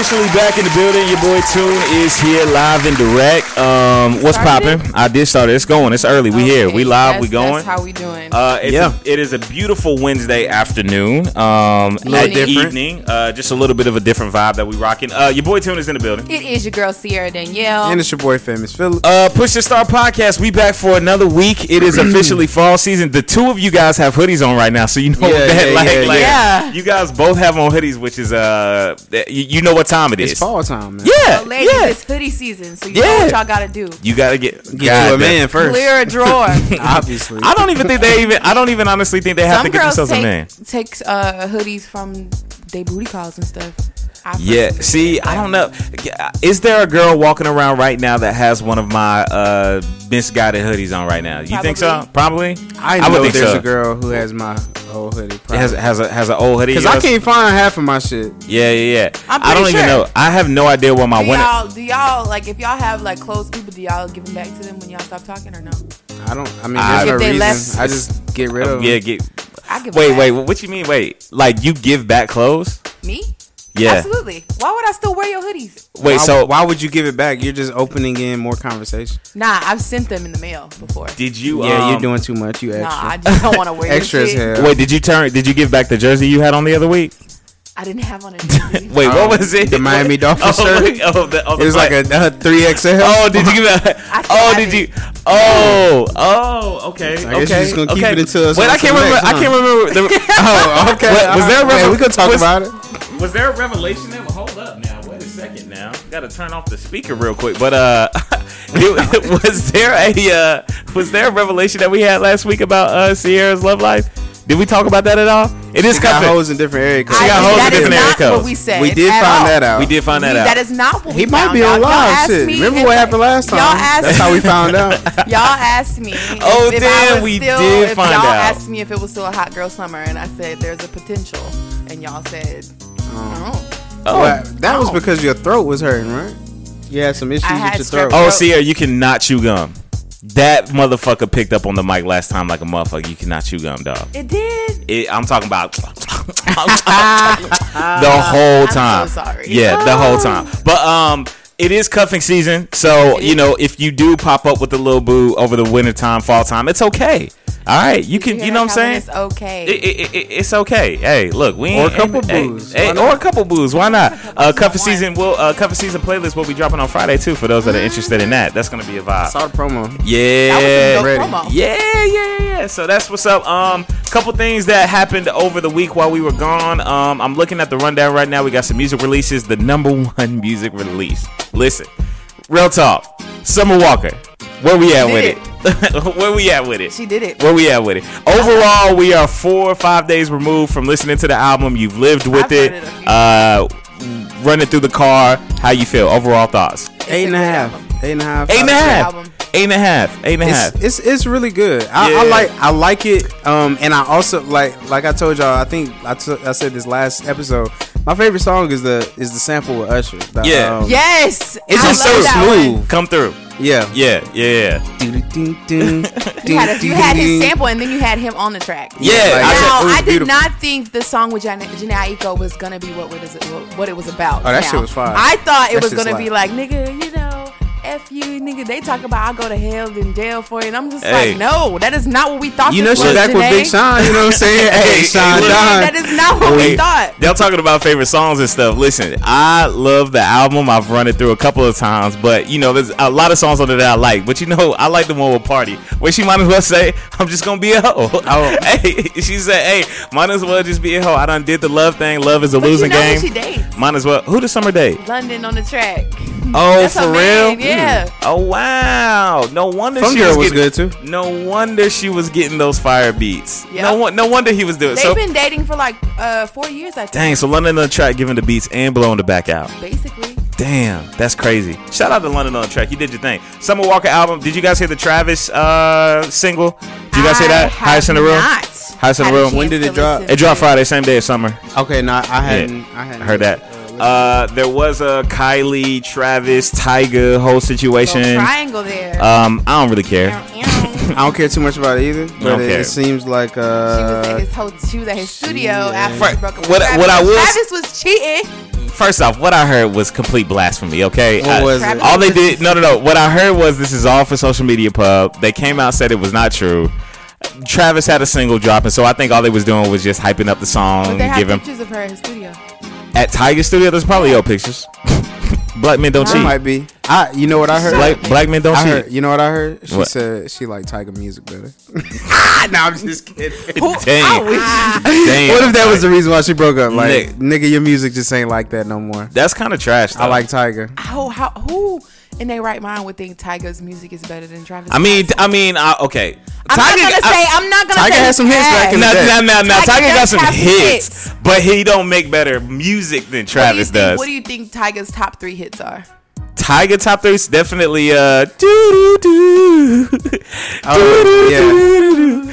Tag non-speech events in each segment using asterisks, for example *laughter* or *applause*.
officially back in the building. Your boy Tune is here live and direct. Um, what's popping? I did start it. It's going. It's early. We here. We live. that's- we going. That's how we doing. Uh, it's Yeah. a, it is a beautiful Wednesday afternoon. Um, little at different. evening. Uh, just a little bit of a different vibe that we rocking. Uh, your boy Tune is in the building. it is your girl Siara Danyale. And it's your boy Phamous Philip. Uh, Push To Start podcast. We back for another week. It is officially *clears throat* fall season. The two of you guys have hoodies on right now, so you know Yeah, that. yeah, like, yeah, like, yeah. you guys both have on hoodies, which is uh, you, you know what time it is. it's fall time, man. Yeah, So, ladies, yeah. it's hoodie season, so you know what y'all gotta do. You gotta get Get you a God, man first. Clear a drawer. *laughs* *laughs* Obviously. I don't even think they even. I don't even honestly think they have Some to get girls themselves take a man. take uh, hoodies from they booty calls and stuff. I Yeah. See, think I don't know. Is there a girl walking around right now that has one of my uh misguided hoodies on right now? You think so? Probably. I I would know think there's so. a girl who has my old hoodie. Has has a has an old hoodie. Because I can't find half of my shit. Yeah, yeah, yeah. I'm I don't pretty even know. I have no idea where my Do winter. y'all, do y'all like if y'all have like clothes, people? Do y'all give them back to them when y'all stop talking or no? I don't. I mean, I- there's no reason. left- I just get rid of them. Yeah, get. I give. Wait, them wait. back. What you mean? Wait, like you give back clothes? me? Yeah. Absolutely. Why would I still wear your hoodies? Wait, why, so why would you give it back? You're just opening in more conversation. Nah, I've sent them in the mail before. did you? yeah, um, you're doing too much. You Nah, extra. I just don't want to wear *laughs* extra your as hell. Wait, did you turn? Did you give back the jersey you had on the other week? I didn't have on a jersey. *laughs* Wait, Um, what was it? the Miami *laughs* Dolphins oh, shirt? *laughs* Oh, the, oh, the It was like a three XL. Oh, did you give it? I still Oh, did it. you? Oh, oh, okay. I guess okay. you're just gonna keep okay. it until it's Wait, on I can't remember. next I can't remember. The, Oh, okay. What- was there a Alright, revel- we could talk was- about it. was there a revelation there? Well, hold up now. Wait a second now. Got to turn off the speaker real quick. But uh, it- was there a uh, was there a revelation that we had last week about uh Siara's love life? Did we talk about that at all? It is She got coming. hoes in different area codes. She got hoes in that is different area not codes. what we said. We did find all. that out. We did find that We- out. That is not what He we might found be out. on Y'all live. Shit. Remember what happened last time? Y'all asked That's how we found out. *laughs* Y'all asked me. *laughs* If, Oh, if damn, I we still, did if find y'all out. asked me if it was still a hot girl summer, and I said there's a potential, and y'all said, oh. Oh. Well, that was Oh. because your throat was hurting, right? You had some issues I with your strep throat. Oh, throat. Siara, you cannot chew gum. That motherfucker picked up on the mic last time like a motherfucker. You cannot chew gum, dog. It did. It, I'm talking about *laughs* the whole *laughs* time. so sorry. Yeah, the whole time. But um, it is cuffing season, so you know if you do pop up with a little boo over the winter time, fall time, it's okay. All right, you can. hear You know what I'm saying? It's okay. It, it, it, it's okay. Hey, look, we Or a couple hey, boos. hey, Why or a couple boos. Why not? Uh, cuffing One. season will uh, cuffing season playlist will be dropping on Friday too for those that are interested in that. That's gonna be a vibe. Saw the promo. Yeah, that was a ready. promo. yeah, yeah, yeah, yeah. So that's what's up. Um, couple things that happened over the week while we were gone. Um, I'm looking at the rundown right now. We got some music releases. The number *laughs* one music release. Listen, real talk. Summer Walker. Where we at with did it? *laughs* Where we at with it? She did it. Where we at with it? Overall, we are four or five days removed from listening to the album. You've lived with I've it. it Uh, running through the car. How you feel? Overall thoughts? Eight and a great half. album. Eight and a half. Eight and a out of half. album. Eight and a half. Eight and a half. It's, it's it's really good. I, Yeah. I like I like it. Um, and I also like like I told y'all. I think I took- I said this last episode. My favorite song is the is the sample with Usher. The, Yeah. um, Yes, It's I just love so that one. smooth. Come through. Yeah. Yeah, yeah, yeah. Ding, *laughs* ding, You had, a, you had his sample, and then you had him on the track. Yeah, like, I Now, it was I did beautiful. not think the song with Janae Jhené Aiko was gonna be what what, is it, what, what it was about. Oh, that now. shit was fire. I thought it That was gonna be like, nigga, you know, f you, nigga. They talk about I go to hell in jail for it, and I'm just Hey. like, no, that is not what we thought. You know this she was, back with Big Sean. You know what I'm saying? *laughs* Hey, Sean. That is not what we thought. Y'all talking about favorite songs and stuff. Listen, I love the album. I've run it through a couple of times, but you know, there's a lot of songs on it that I like. But you know, I like the one with Party, where she might as well say, "I'm just gonna be a hoe." *laughs* Oh. hey, she said, "Hey, might as well just be a hoe." I done did the love thing. Love is a But you losing know game. who she dates? Might as well. Who the summer date? London on the track. Oh, That's her for man, real? yeah. Oh wow. No wonder Fun she Girl was, was getting, good too. No wonder she was getting those fire beats. Yep. No one. No wonder he was doing. They've So been dating for like uh, four years, I think. dang. So London on the track, giving the beats and blowing the back out. Basically. Damn, that's crazy. Shout out to London on the track. You did your thing. Summer Walker album. Did you guys hear the Travis uh, single? Did you guys hear that? Highest in the room. not Highest in the room. When did it drop? It dropped Friday, same day as summer. Okay, no, I hadn't. I hadn't Heard that. Listened. Uh, there was a Kylie, Travis, Tyga whole Little situation. triangle there. Um, I don't really care. *laughs* I don't care too much about it either, but it, it seems like was uh, at his ho- she was at his studio yeah. after Right. she broke up with What- Travis. what I will- Travis was cheating. first off, what I heard was complete blasphemy. Okay, What I- was it? all they did? No, no, no. What I heard was this is all for social media pub. They came out said it was not true. Travis had a single drop, and so I think all they was doing was just hyping up the song, But they have giving pictures of her in his studio. At Tyga Studio. There's probably old pictures. *laughs* Black men don't That cheat. might be. I. You know what I heard? Black, black men don't I cheat. heard. You know what I heard? She What? said she liked Tyga music better. *laughs* no, I'm just kidding. Dang. *laughs* Dang. What if that was the reason why she broke up? Like, Nick. nigga, your music just ain't like that no more. That's kind of trash. Though. I like Tyga. How how who in their right mind would think Tyga's music is better than Travis? I mean, I mean, uh, okay. I'm not gonna say. I'm not gonna Tyga say. had some hits back in the day. now, now, now, Tyga Tyga got some hits, hits. but he don't make better music than What do Travis think- does. What do you think Tyga's top three hits are? Tyga top three is definitely uh doo doo doo. Oh,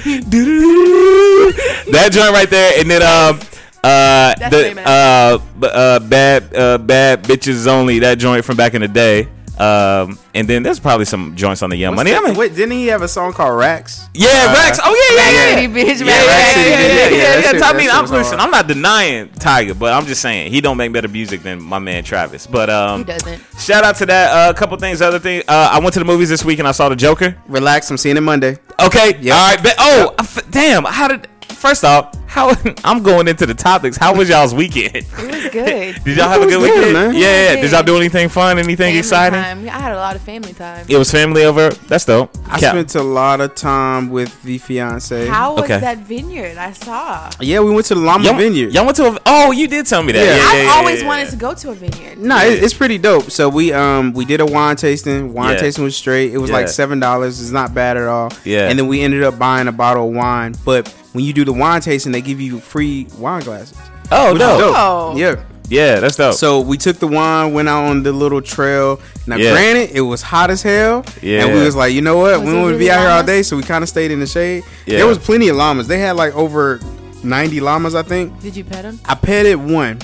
That joint right there, and then um uh That's the famous. uh b- uh bad uh bad bitches only that joint from back in the day. Um and then there's probably some joints on the Young Money. I mean, Wait, didn't he have a song called Racks? yeah, Uh, Rex. Oh yeah, yeah, yeah. City bitch, Yeah, yeah, Rack yeah, yeah, yeah, yeah, yeah. shit- I mean, I'm listen. I'm not denying Tyga, but I'm just saying he don't make better music than my man Travis. But um, He doesn't. Shout out to that. A couple things. Other thing. Uh, I went to the movies this week and I saw the Joker. Relax, I'm seeing it Monday. Okay. Yep. All right. But, oh, I f- damn. How did? First off, how *laughs* I'm going into the topics. How was y'all's weekend? It was good. *laughs* Did y'all have a was good good, weekend? man. Yeah, yeah. Yeah. Did y'all do anything fun? Anything Family exciting? time. I had a lot of family time. It was family over. That's dope. I Cap- spent a lot of time with the fiance. How was Okay. that vineyard? I saw. Yeah, we went to the Llama y'all, Vineyard. Y'all went to a. Oh, you did tell me that. Yeah. Yeah, yeah, I've yeah, always yeah, wanted to go to a vineyard. No, it, it's pretty dope. So we um we did a wine tasting. Wine Yeah. tasting was straight. It was Yeah. like seven dollars. It's not bad at all. Yeah. And then we ended up buying a bottle of wine. But when you do the wine tasting, they give you free wine glasses. Oh, no. dope. Oh. Yeah. Yeah, that's dope. So we took the wine, went out on the little trail. Now, Yeah. granted, it was hot as hell. Yeah. And we was like, you know what? Was we it don't really be out here all day, so we kind of stayed in the shade. Yeah. There was plenty of llamas. They had like over 90 llamas, I think. Did you pet them? I petted one,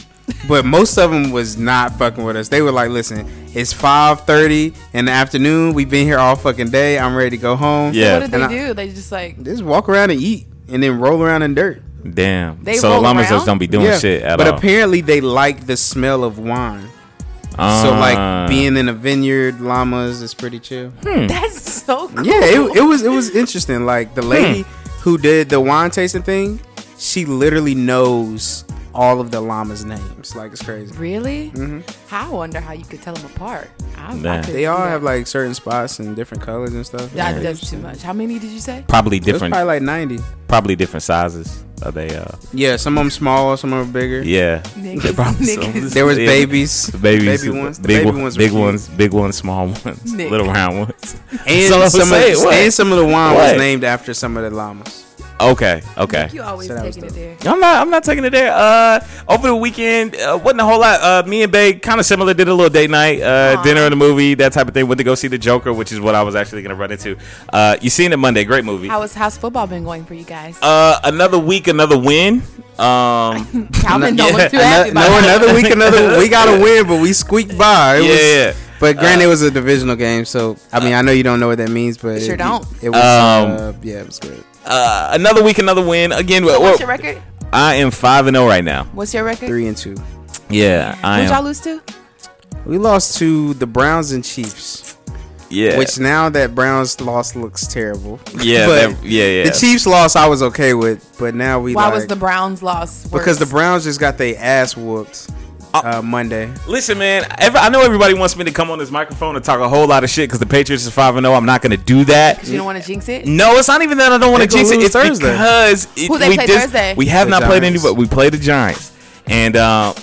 but most of them was not fucking with us. They were like, "Listen, it's five thirty in the afternoon. We've been here all fucking day. I'm ready to go home." Yeah. What did they And I- do? They just like just walk around and eat, and then roll around in dirt. Damn. They so roll llamas around? just don't be doing yeah, shit at but all. apparently they like the smell of wine. so Uh, like being in a vineyard, llamas is pretty chill. that's so cool. Yeah, it, it was it was interesting. Like the lady who did the wine tasting thing, she literally knows all of the llamas' names. Like it's crazy. really. Mm-hmm. I wonder how you could tell them apart. I, I They all have like certain spots and different colors and stuff. That Yeah. does too much. How many did you say? probably different. probably like 90. Probably different sizes. Are they? Uh, Yeah, some of them small, some of them bigger. yeah. Niggas, probably niggas. some- There was Yeah. babies, babies, baby ones, the big, baby one- ones, were big ones, big ones, small ones, Nick. little round ones. and *laughs* So some of what? and some of the wine What? was named after some of the llamas. Okay, okay. You always So that was taking it there. I'm not. I'm not taking it there. Uh, over the weekend, uh, wasn't a whole lot. Uh, me and Babe kind of similar. Did a little date night, uh, Aw. dinner and a movie, that type of thing. Went to go see the Joker, which is what I was actually gonna run into. Uh, you seen it Monday? Great movie. How was how's football been going for you guys? Uh, another week, another win. Um, *laughs* Calvin don't *laughs* yeah, look too happy about no, another week, another. *laughs* We got to win, but we squeaked by. It Yeah, was, yeah. But granted, it was a divisional game, so I mean, I know you don't know what that means, but Sure it, don't. It was, Um, uh, yeah, it was good. Uh, another week, another win. Again, So what's your record? I am five and zero right now. What's your record? Three and two. Yeah, I Who'd y'all lose to? We lost to the Browns and Chiefs, Yeah, which now that Browns loss looks terrible. yeah, *laughs* but that- yeah, yeah. the Chiefs loss I was okay with, but now we Why like, was the Browns loss? Worse? because the Browns just got their ass whooped uh, Monday. Listen, man. Every, I know everybody wants me to come on this microphone and talk a whole lot of shit because the Patriots is five and zero. I'm not going to do that. you don't want to jinx it. No, it's not even that I don't want to jinx it. It's Thursday. because it, Who they we play just- Thursday? We have The not played Giants. anybody. We played the Giants, and uh,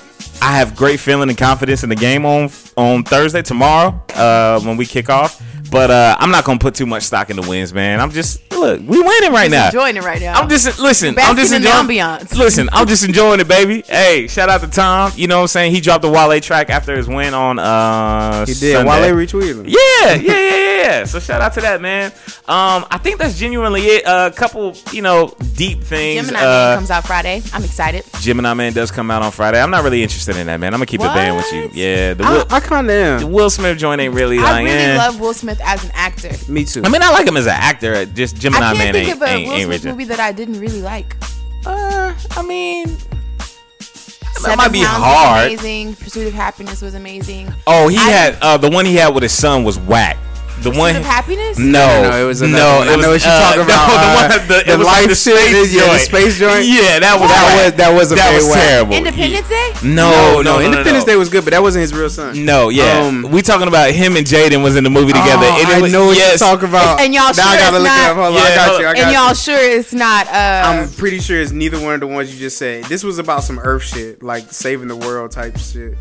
I have great feeling and confidence in the game on on Thursday tomorrow uh, when we kick off. But uh, I'm not gonna put too much stock in the wins, man. I'm just look, we winning right Just now. enjoying it right now. I'm just listen. Basking I'm just in the enjoying ambiance. Listen, I'm *laughs* just enjoying it, baby. Hey, shout out to Tom. You know what I'm saying? He dropped the Wale track after his win on uh He did. Sunday. Wale retweeted him. Yeah, yeah, yeah, yeah, yeah. So shout out to that man. Um, I think that's genuinely it. A couple, you know, deep things. Gemini uh, Man comes out Friday. I'm excited. Gemini Man does come out on Friday. I'm not really interested in that, man. I'm gonna keep it band with you. Yeah, the I, Will, I kind of the am. Will Smith joint ain't really I like. really eh. love Will Smith as an actor. Me too. I mean, I like him as an actor. Just Gemini I can't Man think ain't of a ain't, Will ain't Smith movie that I didn't really like. Uh, I mean, Seven might be Pounds hard. Amazing. Pursuit of Happiness was amazing. Oh, he I- had uh, the one he had with his son was whack. The one of Happiness. No, No, no, it was another no. I It was, know what you're uh, talking about, *laughs* No, the uh, one, the, the it was like life the shit, space yeah, the space joint. Yeah, that was That was- that was a that very was terrible. Independence Day. No, no, no, no, Independence no. Day was good, but that wasn't his real son. No, yeah, Um, we talking about him and Jaden was in the movie together. Oh, and it I was, know what yes. you're talking about. And y'all now sure I gotta it's look not- it up. Hold on, Yeah, I got you. I on. got And you. y'all sure it's not? Uh, I'm pretty sure it's neither one of the ones you just said. This was about some Earth shit, like saving the world type shit.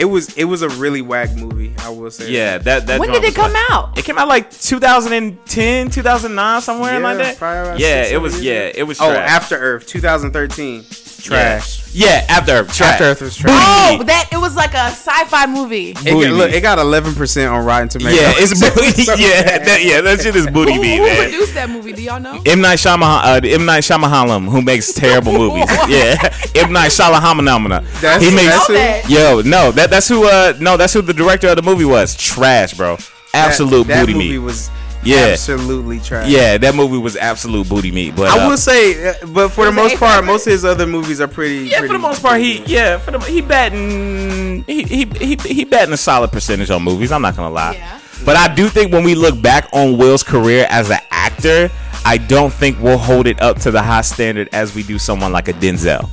It was it was a really whack movie. I will say. Yeah, that that. when did it come whack. out? It came out like 2010, 2009, somewhere Yeah, like that. probably Yeah, it was. seven Yeah, it was. Oh, trash. After Earth, 2013. Trash. Yeah, After Earth. Trash. After Earth was trash. oh, Booty. that it was like a sci-fi movie. It, Booty got, look, meat. it got 11 percent on Rotten Tomatoes. Yeah, it's *laughs* booty. So yeah, bad. that, yeah, that shit is booty Who, meat, who man. produced that movie? Do y'all know? M Night Shyamalan, uh, M Night Shyamalan, who makes terrible *laughs* movies. Yeah, M Night Shyamalan. That's- he makes. that's who- that. Yo, no, that that's who. Uh, no, that's who the director of the movie was. Trash, bro. Absolute that, that booty movie meat. was Yeah. absolutely trash. yeah, that movie was absolute booty meat. But I uh, will say, uh, but for the most part, most of his other movies are pretty. Yeah, for the most part, he yeah for the he batting he he he he batting a solid percentage on movies. I'm not gonna lie, Yeah. but I do think when we look back on Will's career as an actor, I don't think we'll hold it up to the high standard as we do someone like a Denzel.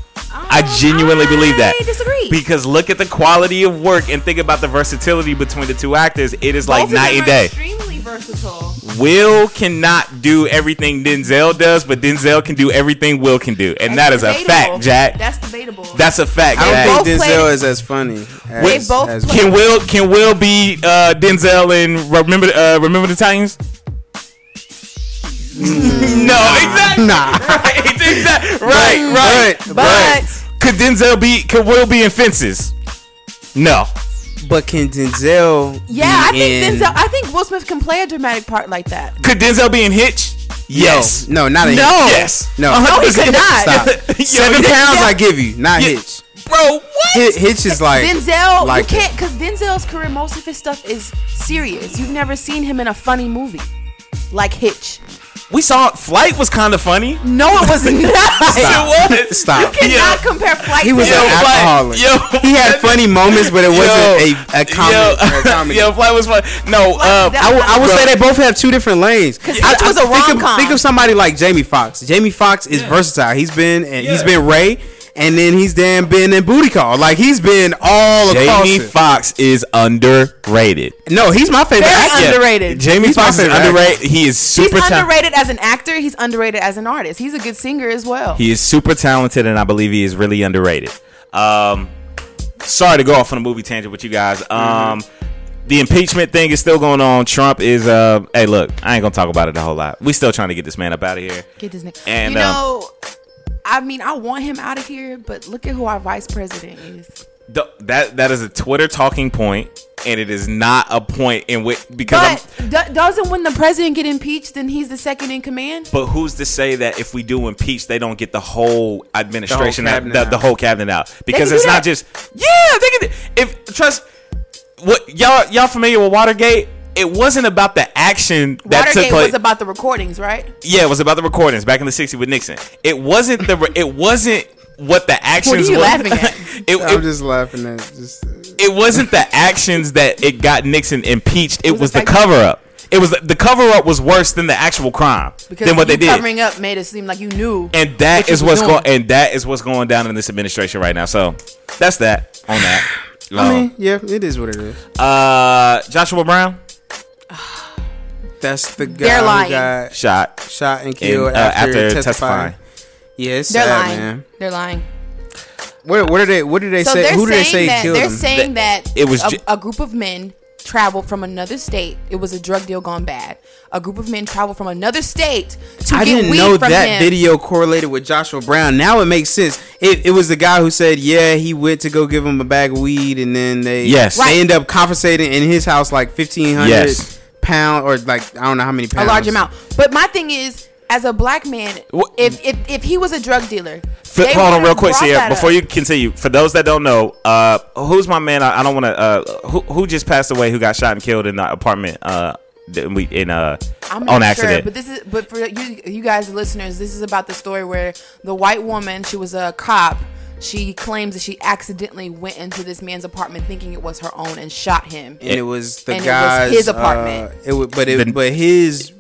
I genuinely believe that I disagree. because look at the quality of work and think about the versatility between the two actors. It is like Both of night and day. Extremely versatile. Will cannot do everything Denzel does, but Denzel can do everything Will can do, and that is That's a fact, Jack. That's debatable. That's a fact. I don't think Denzel played- is as funny. As, They both as- Can Will can Will be uh, Denzel in remember uh, remember the Titans? no, exactly. Nah. Right, exactly. Right, right. But, but Could Denzel be? Could Will be in Fences? No. But can Denzel? yeah, I think in- Denzel. I think Will Smith can play a dramatic part like that. Could Denzel be in Hitch? Yes. No, not a No. Yes. No. No, he could *laughs* not. Stop. *laughs* Yo, Seven yeah. pounds, I give you, not Yeah. Hitch. Bro, what? Hitch, Hitch is like Denzel, like you can't because Denzel's career, most of his stuff is serious. You've never seen him in a funny movie like Hitch. We saw Flight was kind of funny. No, it was *laughs* not. Stop. It was. Stop. You cannot compare Flight He was Yo, an Hitch. Flight- alcoholic. Yo, He had funny moments, but it wasn't a, a comedy. *laughs* Yo, a comedy. yo, Flight was fun. No, Flight- uh, that- I would- I would Bro. say they both have two different lanes. 'Cause I- Hitch I was a think of- rom-com. Think of somebody like Jamie Foxx. Jamie Foxx is versatile. He's been and he's Yeah. been Ray, and then he's damn been in Booty Call. Like he's been all across. Jamie it. Foxx is underrated. no, he's my favorite. Very actor. Underrated. Jamie He's my Foxx is favorite underrated. He is He's super talented. underrated as an actor. He's underrated as an artist. He's a good singer as well. He is super talented, and I believe he is really underrated. Um, sorry to go off on a movie tangent with you guys. Um, the impeachment thing is still going on. Trump is. Uh, hey, look, I ain't gonna talk about it a whole lot. We still trying to get this man up out of here. Get this nigga. And, you um, know, I mean, I want him out of here, but look at who our vice president is. Th- that that is a Twitter talking point, and it is not a point in which because. But do- doesn't when the president get impeached, then he's the second in command? But who's to say that if we do impeach, they don't get the whole administration, out, cabinet the, the whole cabinet out? Because it's not just yeah. They can if trust what y'all y'all familiar with Watergate? It wasn't about the action that took Watergate place. was about the recordings, right? yeah, it was about the recordings back in the '60s with Nixon. It wasn't the it wasn't what the actions you were. laughing at? *laughs* it, I'm it, just laughing at just. it wasn't the actions that it got Nixon impeached. It was was the effective. cover up. It was the cover up was worse than the actual crime Because than what they you did. covering up made it seem like you knew. And that what you is was what's going and that is what's going down in this administration right now. So that's that on that. I mean, yeah, it is what it is. uh Joshua Brown *sighs* That's the guy They're who lying. got shot shot and in, killed uh, after, after testifying. testifying. Yeah, it's They're sad, lying. man. They're lying. What, what did they? What did they So say? they're Who did they saying say that killed they're him? saying that It was a, ju- a group of men traveled from another state. It was a drug deal gone bad. A group of men traveled from another state to I get didn't weed know from that him. video correlated with Joshua Brown. Now it makes sense. It, it was the guy who said, yeah, he went to go give him a bag of weed, and then they Yes. they Right. end up confiscating in his house like fifteen hundred Yes. pound or like I don't know how many pounds, a large amount. But my thing is, as a black man, What- if if, if he was a drug dealer, F- they hold on, real quick, Siara. Before up. you continue, for those that don't know, uh, who's my man? I, I don't want to. Uh, who who just passed away? Who got shot and killed in the apartment? Uh, that we in uh I'm not on sure, accident. but this is but for you you guys listeners, this is about the story where the white woman, she was a cop, She claims that she accidentally went into this man's apartment thinking it was her own and shot him. and it was the And it was guy's his apartment. Uh, it was, but it, The- but his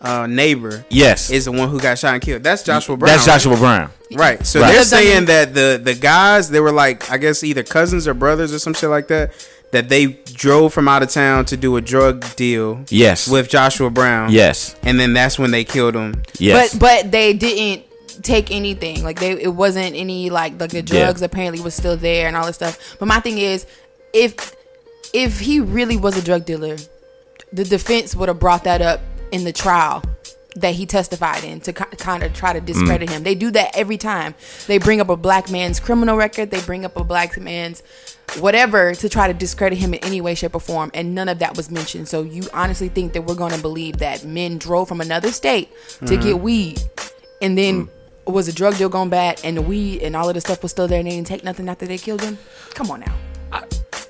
uh, neighbor Yes. is the one who got shot and killed. That's Joshua Brown. That's Joshua Brown. Right. So Right. they're saying that the the guys they were like I guess either cousins or brothers or some shit like that. That they drove from out of town to do a drug deal. Yes. With Joshua Brown. Yes. And then that's when they killed him. Yes. But but they didn't take anything. Like they it wasn't any like like the drugs apparently was still there and all this stuff. But my thing is if if he really was a drug dealer, the defense would have brought that up in the trial that he testified in to kind of try to discredit mm. him. They do that every time. They bring up a black man's criminal record, they bring up a black man's whatever to try to discredit him in any way shape or form and none of that was mentioned. So you honestly think that we're going to believe that men drove from another state to mm-hmm. get weed and then mm. was a drug deal gone bad and the weed and all of the stuff was still there and they didn't take nothing after they killed him? Come on now.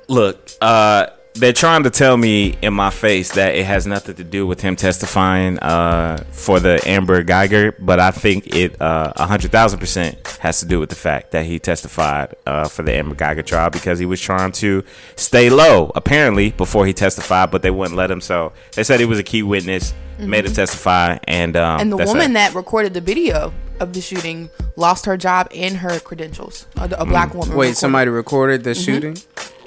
Look, uh, they're trying to tell me in my face that it has nothing to do with him testifying uh, for the Amber Guyger, but I think it uh, 100,000% has to do with the fact that he testified uh, for the Amber Guyger trial because he was trying to stay low, apparently, before he testified, but they wouldn't let him. So they said he was a key witness, made him testify, and um, And the that's woman it. that recorded the video of the shooting lost her job and her credentials. A, a black woman. Wait, recorded- somebody recorded the shooting?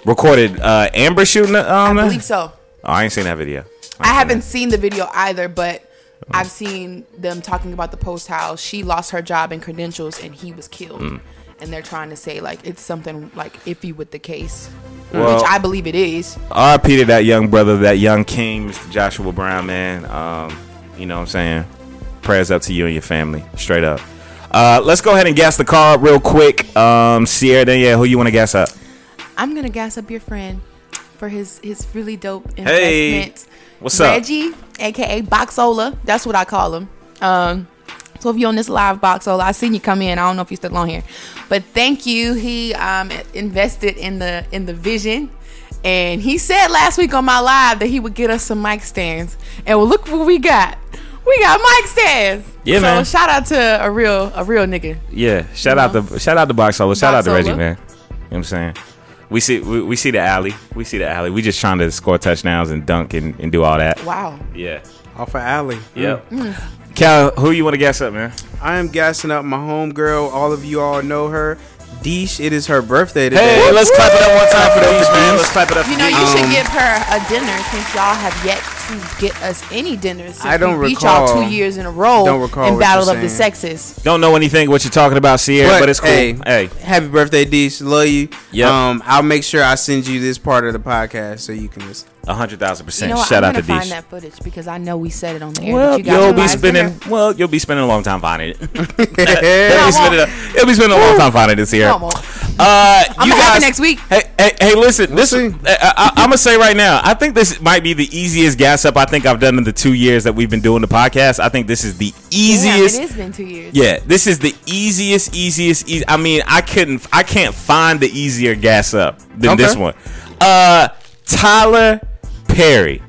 Recorded uh, Amber shooting. Um, I believe so. Oh, I ain't seen that video. I haven't seen the video either, but I've seen them talking about the post how she lost her job and credentials and he was killed. Mm. And they're trying to say like it's something like iffy with the case, Well- which I believe it is. RIP to that young brother, that young king, Mr. Joshua Brown, man. Um, you know what I'm saying? Prayers up to you and your family. Straight up. Uh, let's go ahead and gas the car up real quick. Um, Siara Danyale, who you want to gas up? I'm gonna gas up your friend for his his really dope Hey, investments. what's up? Reggie, aka Boxola. That's what I call him. Um, so if you're on this live Boxola, I seen you come in. I don't know if you're still on here, but thank you. He um invested in the in the vision. And he said last week on my live that he would get us some mic stands. And well, look what we got. We got mic stands. Yeah, so man. shout out to a real a real nigga. Yeah, shout out to shout out to Boxola. Shout out to. Reggie, man. You know what I'm saying? We see we, we see the alley. We see the alley. We just trying to score touchdowns and dunk and, and do all that. Wow. Yeah. Off of Alley. Yep. Cal, who you want to gas up, man? I am gassing up my homegirl. All of you all know her. Deesh, it is her birthday today. Hey, let's clap it up one time for Deesh, man. Let's clap it up for You know, you Deesh. should Um, give her a dinner since y'all have yet to get us any dinners. Since I don't we beat recall- y'all two years in a row don't recall in what Battle you're of the saying. Sexes. Don't know anything what you're talking about, Siara, but, it's cool. Hey, hey. happy birthday, Deesh. Love you. Yep. Um, I'll make sure I send you this part of the podcast so you can listen. A hundred thousand You percent. know what? Shout I'm out to gonna find that footage because I know we said it on the air. Well, you you'll be live spending. dinner. Well, you'll be spending a long time finding it. *laughs* *laughs* you'll, be I spending a, you'll be spending a long time finding this here. No, I. Uh, I'm you guys next week. Hey, hey, hey listen. this see. I, I, am gonna say right now. I think this might be the easiest gas up I think I've done in the two years that we've been doing the podcast. I think this is the Damn, easiest. it has been two years. Yeah, this is the easiest, easiest. eas I mean, I couldn't, I can't find the easier gas up than Okay. this one. Uh, Tyler Perry.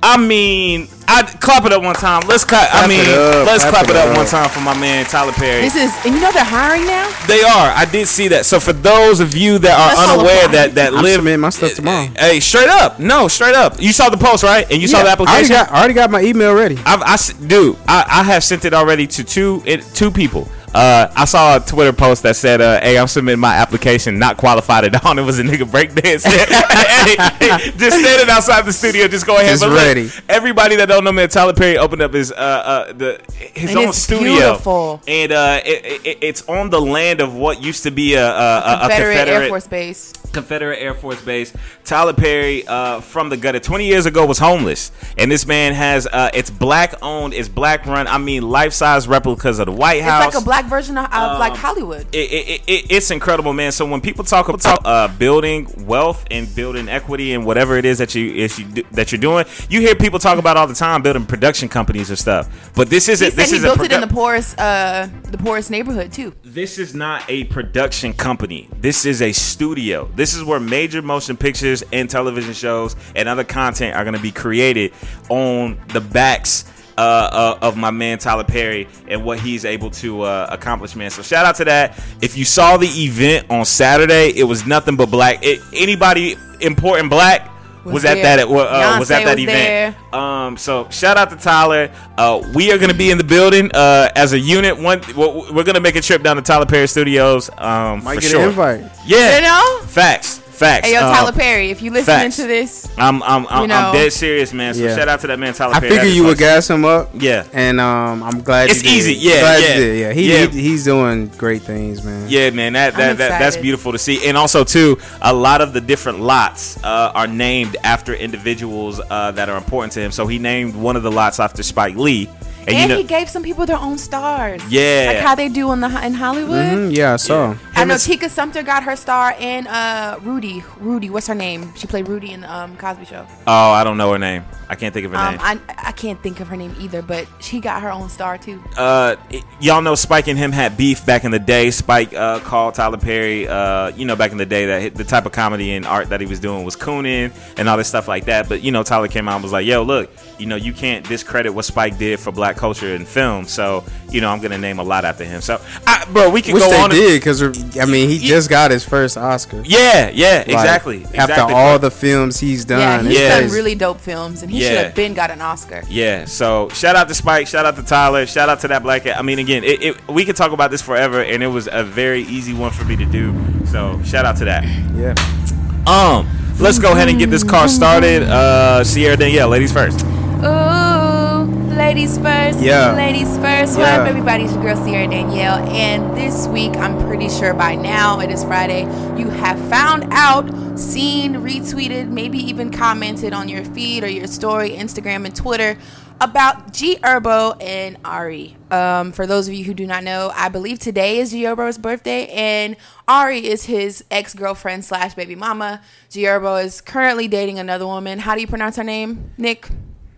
I mean, I clap it up one time. Let's clap. I mean, it up, let's clap clap, it it up, up. one time for my man Tyler Perry. This is, and you know they're hiring now. They are. I did see that. So for those of you that are Let's unaware that that I'm live, submitting my stuff tomorrow. Hey, straight up. No, straight up. You saw the post, right? And you saw Yeah, the I already application. got, I already got my email ready. I've, I, s- dude, I, I have sent it already to two it, two people. Uh, I saw a Twitter post that said, uh, "Hey, I'm submitting my application, not qualified at all." *laughs* It was a nigga breakdance. hey, *laughs* hey, just standing outside the studio. Just go ahead. Just But look, ready. everybody that don't know, man, Tyler Perry opened up his uh, uh the his And own it's studio, beautiful. and uh, it, it, it's on the land of what used to be a, a, a, a Confederate, Confederate Air Force Base. Confederate Air Force Base. Tyler Perry, uh, from the gutter, 20 years ago was homeless, and this man has uh, it's black owned, it's black run. I mean, life size replicas of the White House. It's like a black version of, of like Um, Hollywood. it, it, it, it's incredible, man. So when people talk about uh, building wealth and building equity and whatever it is that you, is you that you're doing, you hear people talk about all the time building production companies and stuff. But this isn't. said This he is built it in the poorest, uh, the poorest neighborhood too. This is not a production company. This is a studio. This is where major motion pictures and television shows and other content are going to be created on the backs uh, uh, of my man Tyler Perry and what he's able to uh, accomplish, man. So shout out to that. If you saw the event on Saturday, it was nothing but black. It, anybody important black was, Was at there. that uh, was at that was event. Um, so shout out to Tyler. Uh, we are gonna be in the building uh, as a unit. One, we're we're gonna make a trip down to Tyler Perry Studios. Um, Might for get sure. an invite. Yeah, You know? facts, facts. Hey, yo, Um, Tyler Perry, if you listening facts. to this, I'm I'm I'm, You I'm dead serious, man. So Yeah. shout out to that man Tyler I Perry. figure That is you would gas him up. Yeah. And um, I'm glad It's you did. easy, yeah, Glad you yeah. did, yeah. He, Yeah. he he's doing great things, man. Yeah, man, that, that, that that's beautiful to see. And also too, a lot of the different lots uh, are named after individuals uh, that are important to him. So he named one of the lots after Spike Lee. And, and you know, he gave some people their own stars. Yeah. like how they do in the in Hollywood. Mhm, yeah, I saw. Yeah. I know Tika Sumter got her star and uh Rudy. Rudy, what's her name? She played Rudy in the um, Cosby Show. oh, I don't know her name. I can't think of her Um, name. I I can't think of her name either, but she got her own star too. uh, y- y'all know Spike and him had beef back in the day. Spike uh, called Tyler Perry, uh, you know, back in the day that the type of comedy and art that he was doing was cooning and all this stuff like that. But you know, Tyler came out and was like, "Yo, look, you know, you can't discredit what Spike did for black culture and film." So you know, I'm gonna name a lot after him. So, I, bro, we can Which go they on. did because I mean he just got his first Oscar. yeah, yeah, Like, exactly. After exactly. all the films he's done, yeah, he's yeah. done really dope films, and he Yeah. should have been got an Oscar. Yeah, so shout out to Spike, shout out to Tyler, shout out to that black. I mean, again, it, it, we could talk about this forever, and it was a very easy one for me to do. So shout out to that. yeah. Um, let's go ahead and get this car started. Uh, Siara Danyale, ladies first. Ooh, ladies first. Yeah. Ladies first. What Yeah. up, everybody? It's your girl Siara Danyale, and this week, I'm pretty sure by now it is Friday. You have found out, seen, retweeted, maybe even commented on your feed or your story, Instagram and Twitter about G Herbo and Ari. Um, for those of you who do not know, I believe today is G Herbo's birthday, and Ari is his ex girlfriend slash baby mama. G Herbo is currently dating another woman. How do you pronounce her name, Nick?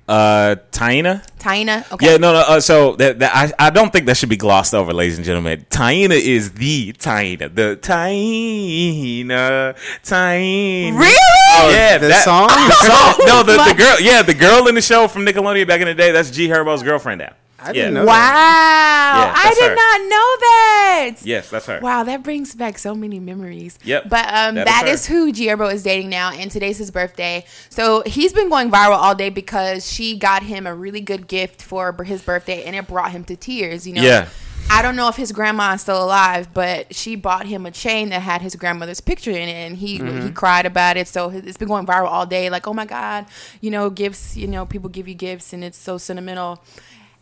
Uh, Taina. Taina. Okay. Yeah, no, no. Uh, so that, that I, I don't think that should be glossed over, ladies and gentlemen. Taina is the Taina, the Taina, Taina. Really? yeah, the that song? the *laughs* song. No, the, the girl. Yeah, the girl in the show from Nickelodeon back in the day. That's G Herbo's girlfriend now. I yeah. didn't know Wow. that. I did her. not know that. Yes, that's her. Wow, that brings back so many memories. Yep, But um, that that is is, who G Herbo is dating now, and today's his birthday. So he's been going viral all day because she got him a really good gift for his birthday, and it brought him to tears. You know. Yeah. I don't know if his grandma is still alive, but she bought him a chain that had his grandmother's picture in it, and he Mm-hmm. he cried about it. So it's been going viral all day. Like, oh my god, you know, gifts. You know, people give you gifts, and it's so sentimental.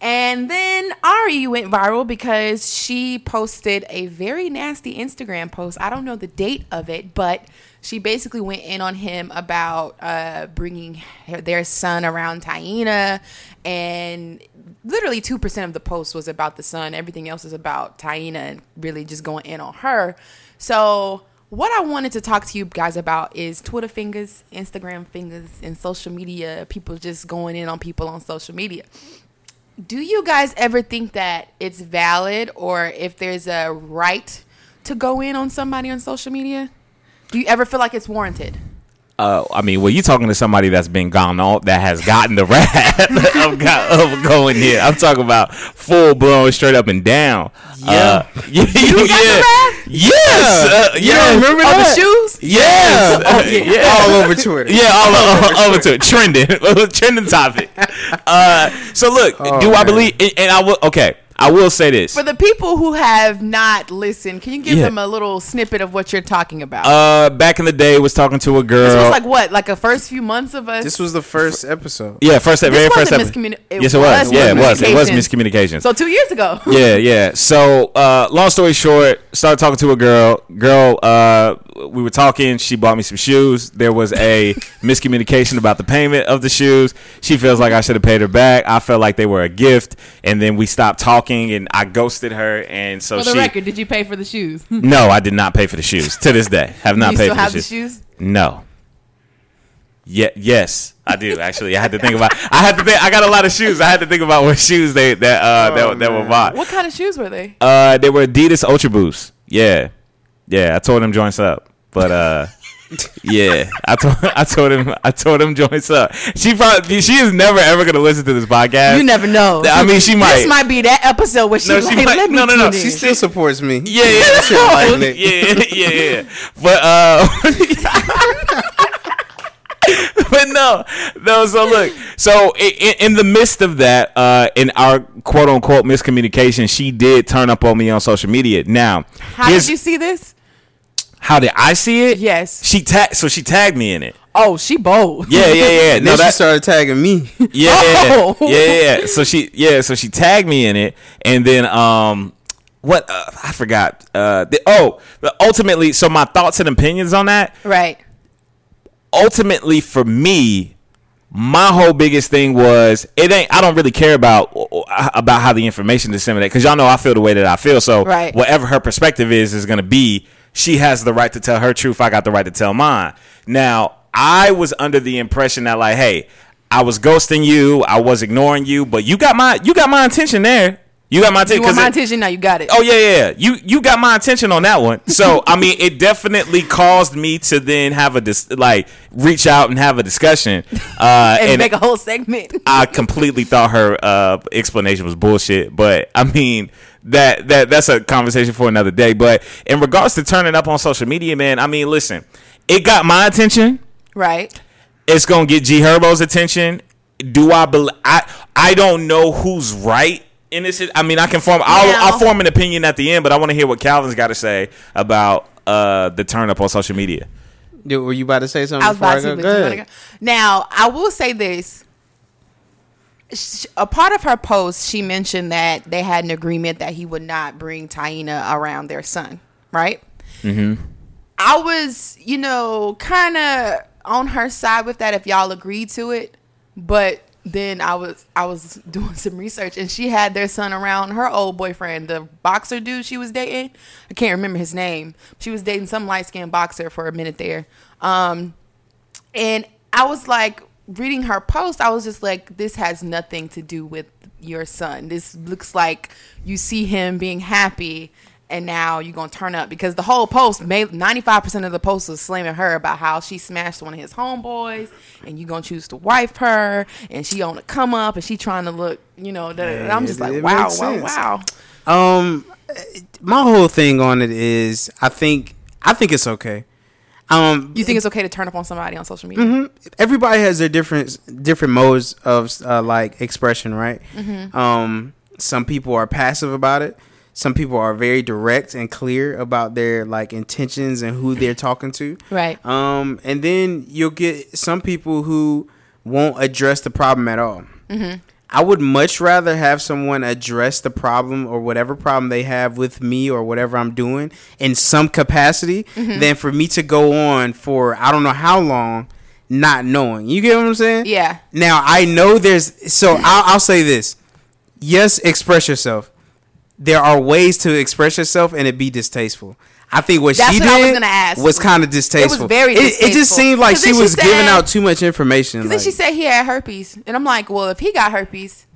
And then Ari went viral because she posted a very nasty Instagram post. I don't know the date of it, but she basically went in on him about uh, bringing her- their son around Taina. And literally 2% of the post was about the son. Everything else is about Taina and really just going in on her. So, what I wanted to talk to you guys about is Twitter fingers, Instagram fingers, and social media. People just going in on people on social media do you guys ever think that it's valid or if there's a right to go in on somebody on social media? Do you ever feel like it's warranted? Uh, I mean, well, you talking to somebody that's been gone all that has gotten the *laughs* wrath *laughs* of, go- of going here. I'm talking about full blown, straight up and down. Yeah. uh, *laughs* yeah, got the yeah. Yes, uh, You yes. don't remember Oh, the shoes? Yes, Oh, Uh, yeah. All over Twitter. Yeah, all, all over to it. Trending, trending topic. Uh, so look, Oh, do I believe? And, and I will. Okay, I will say this. For the people who have not listened, can you give Yeah. them a little snippet of what you're talking about? Uh, back in the day, was talking to a girl. this was like what, like a first few months of us. This was the first episode. yeah, first, This very first wasn't episode. miscommuni- it yes, it was. was Yeah, it was. It was miscommunication. miscommunication. so two years ago. yeah, yeah. So, uh, long story short, started talking to a girl. Girl, uh, we were talking. She bought me some shoes. There was a *laughs* miscommunication about the payment of the shoes. She feels like I should have paid her back. I felt like they were a gift, and then we stopped talking, and I ghosted her. And so For the she. record, did you pay for the shoes? *laughs* No, I did not pay for the shoes. To this day, *laughs* have not paid still for have the the shoes. shoes? No. Yeah, yes, I do actually. I had to think about. I had to think. I got a lot of shoes. I had to think about what shoes they that uh Oh, that, that were man. bought. What kind of shoes were they? Uh, they were Adidas Ultra Boost. Yeah, yeah. I tore them joints up, but uh, Yeah, I told I told him I told him joints up. She probably she is never ever gonna listen to this podcast. You never know. I mean, she might. This might be that episode where she, No, she like, might- let me no, no, no, She still supports me. Yeah, yeah, She don't like Nick. yeah, yeah, yeah. But uh, *laughs* but no, no. So look, so in, in the midst of that, uh, in our quote unquote miscommunication, she did turn up on me on social media. Now, How did you see this? How did I see it? Yes. She tag, so she tagged me in it. Oh, she bold. Yeah, yeah, yeah. *laughs* Then No, she that, started tagging me. *laughs* Yeah, Oh. yeah, yeah, yeah. So she, yeah, so she tagged me in it, and then um, what? Uh, I forgot. Uh, the, oh, but ultimately, so my thoughts and opinions on that. Right. Ultimately, for me, my whole biggest thing was it ain't. I don't really care about about how the information disseminated because y'all know I feel the way that I feel. So Right. whatever her perspective is is going to be. She has the right to tell her truth. I got the right to tell mine. Now, I was under the impression that like, hey, I was ghosting you, I was ignoring you, but you got my you got my intention there. You got my attention. You want my attention now? You got it. Oh yeah, yeah, yeah. You you got my attention on that one. So *laughs* I mean, it definitely caused me to then have a dis- like reach out and have a discussion. *laughs* Uh, and, and make a whole segment. I completely thought her uh, explanation was bullshit. But I mean that that that's a conversation for another day. But in regards to turning up on social media, man, I mean, listen, it got my attention. right. It's gonna get G Herbo's attention. Do I believe? I I don't know who's right in this. I mean, I can form. I'll, Now- I'll form an opinion at the end, but I want to hear what Calvin's got to say about uh, the turn up on social media. Dude, were you about to say something I was before about I to. go? but Go ahead. wanna go? Now, I will say this. A part of her post, she mentioned that they had an agreement that he would not bring Taina around their son, right? Mm-hmm. I was, you know, kind of on her side with that if y'all agreed to it, but then I was I was *laughs* doing some research and she had their son around her old boyfriend, the boxer dude she was dating. I can't remember his name. She was dating some light skinned boxer for a minute there. Um, and I was like reading her post, I was just like, this has nothing to do with your son. This looks like you see him being happy and now you're gonna turn up because the whole post made 95% of the post was slamming her about how she smashed one of his homeboys and you're gonna choose to wife her and she on a come up and she trying to look you know da- da- da. i'm just it- like it wow wow sense. wow Um, my whole thing on it is, I think, I think it's okay. Um, you think it's okay to turn up on somebody on social media everybody has their different different modes of uh, like expression, right? Mm-hmm. Um, some people are passive about it. Some people are very direct and clear about their like intentions and who they're talking to. Right. Um, and then you'll get some people who won't address the problem at all. Mm-hmm. I would much rather have someone address the problem or whatever problem they have with me or whatever I'm doing in some capacity Mm-hmm. than for me to go on for I don't know how long not knowing. You get what I'm saying? Yeah. Now I know there's so *laughs* I'll, I'll say this. Yes, express yourself. There are ways to express yourself and it be distasteful. I think what That's she what did I was gonna ask. was kind of distasteful. It was very It, it just seemed like she then she was giving out too much information. Because Like, then she said he had herpes, and I'm like, well, if he got herpes,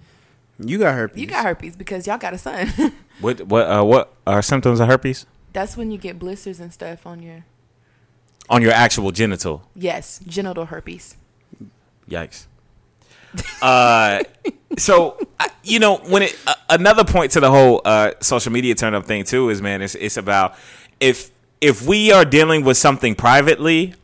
you got herpes. you got herpes because y'all got a son. *laughs* What what uh, what are symptoms of herpes That's when you get blisters and stuff on your on your actual genital? yes genital herpes. Yikes. Uh, *laughs* so you know when it uh, another point to the whole uh, social media turn up thing too is man, it's it's about if if we are dealing with something privately,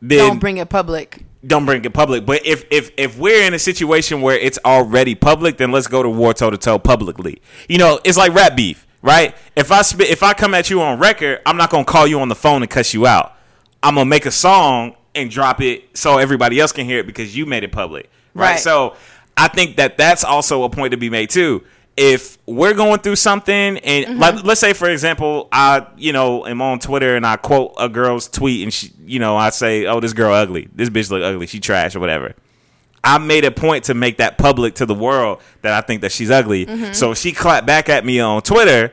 then Don't bring it public. don't bring it public. But if if if we're in a situation where it's already public, then let's go to war toe to toe publicly. You know, it's like rap beef, right? If I spit, if I come at you on record, I'm not gonna call you on the phone and cuss you out. I'm gonna make a song and drop it so everybody else can hear it because you made it public, right? Right. So I think that that's also a point to be made too. If we're going through something, and mm-hmm. like, let's say, for example, I, you know, am on Twitter and I quote a girl's tweet, and she, you know, I say, "Oh, this girl ugly. This bitch look ugly. She trash or whatever." I made a point to make that public to the world that I think that she's ugly. Mm-hmm. So if she clapped back at me on Twitter,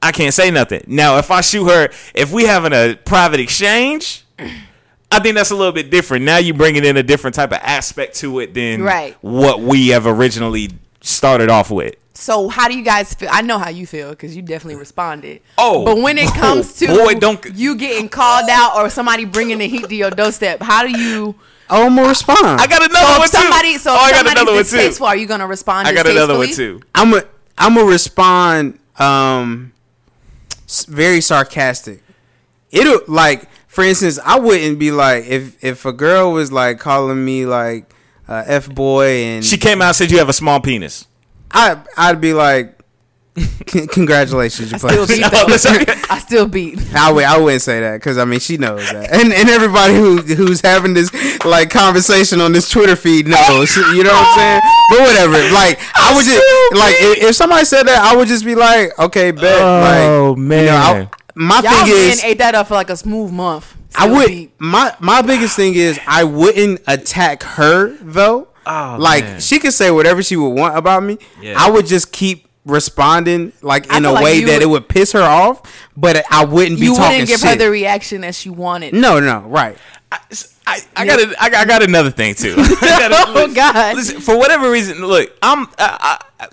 I can't say nothing. Now, if I shoot her, if we having a private exchange, *clears throat* I think that's a little bit different. Now you bringing in a different type of aspect to it than Right. what we have originally started off with. So how do you guys feel? I know how you feel because you definitely responded. Oh, but when it comes *laughs* to boy, don't- you getting called out or somebody bringing the heat to your doorstep, how do you? Oh, I'm gonna respond. I got another So one somebody, too. so oh, I got another one too. For, are you gonna respond? I got another one too. I'm a I'm gonna respond um very sarcastic. It'll like for instance, I wouldn't be like if if a girl was like calling me like uh, f boy and She came out and said you have a small penis. I I'd be like congratulations, you *laughs* Still beat played. though. I still beat. I would I wouldn't say that because I mean she knows that, and and everybody who who's having this like conversation on this Twitter feed knows. You know what I'm saying? But whatever. Like I would just like if, if somebody said that, I would just be like, okay, bet. Oh, like, man. You know, I, my Y'all thing men is, ate that up for like a smooth month. I would beat. my my biggest thing is I wouldn't attack her though. Oh, like man. she could say whatever she would want about me. Yeah. I would just keep responding like in a like way that would- it would piss her off, but I wouldn't be You talking wouldn't give shit. her the reaction that she wanted. no, no, right. I, I, I got a, I got I got another thing too. *laughs* Gotta- *laughs* Oh, God. Listen, for whatever reason, look, I'm. I, I,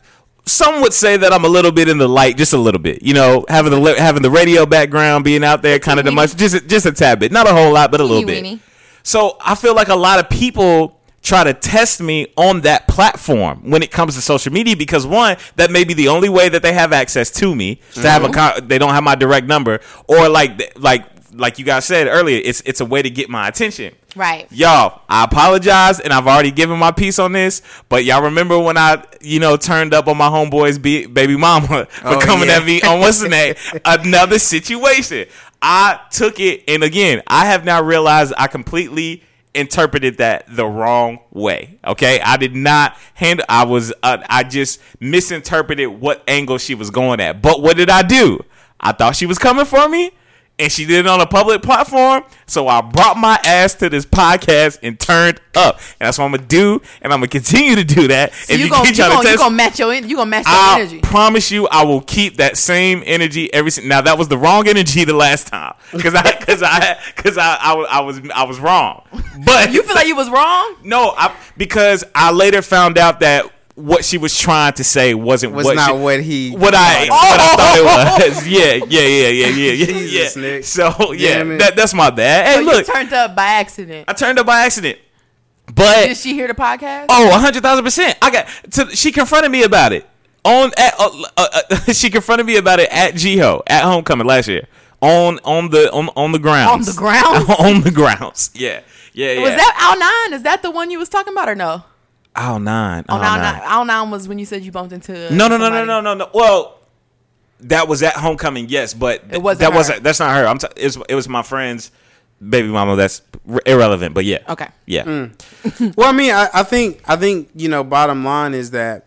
some would say that I'm a little bit in the light, just a little bit. You know, having the having the radio background, being out there, kind of the much, just just a tad bit, not a whole lot, but a little Weenie, bit. weenie. So I feel like a lot of people try to test me on that platform when it comes to social media because one that may be the only way that they have access to me to have a mm-hmm. con- they don't have my direct number or like like like you guys said earlier it's it's a way to get my attention Right. y'all i apologize and i've already given my piece on this but y'all remember when i you know turned up on my homeboy's be- baby mama *laughs* for Oh, coming yeah. at me on what's the name *laughs* another situation i took it and again i have now realized i completely interpreted that the wrong way okay? I did not handle i was uh, i just misinterpreted what angle she was going at. But what did i do? I thought she was coming for me and she did it on a public platform. So I brought my ass to this podcast and turned up, and that's what I'm gonna do, and I'm gonna continue to do that. So you gonna you trying gonna, you test- gonna match your you gonna match your I energy. promise you, I will keep that same energy every. Now that was the wrong energy the last time, because I because I because I, I was I was I was wrong. *laughs* But You feel like you was wrong? no, I, because I later found out that what she was trying to say wasn't Was what not she, what he what I thought. *laughs* what I thought it was. *laughs* Yeah, yeah, yeah, yeah, yeah, yeah. *laughs* Jesus, yeah. Nick. So yeah, Damn that, that's my bad. Hey, So you look, turned up by accident. I turned up by accident, but Did she hear the podcast? oh, hundred thousand percent. I got. To, she confronted me about it on at. Uh, uh, uh, she confronted me about it at Jiho at homecoming last year on on the on on the grounds On the grounds? on the grounds. Yeah, yeah, yeah. Was that Al Nine? Is that the one you was talking about or no? Al nine? On Al Al nine. Nine. Al Nine was when you said you bumped into. No, no, no, no, no, no, no. Well, that was at homecoming, yes, but It wasn't that her. wasn't. That's not her. I'm. T- it, was, it was my friend's baby mama. That's r- irrelevant. But yeah. Okay. Yeah. Mm. *laughs* Well, I mean, I, I think I think you know. Bottom line is that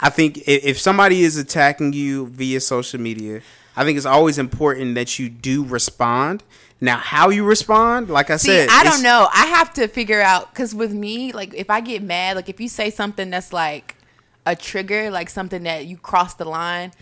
I think if, if somebody is attacking you via social media, I think it's always important that you do respond. Now, how you respond, like I See, said, I don't know. I have to figure out because with me, like if I get mad, like if you say something that's like a trigger, like something that you cross the line,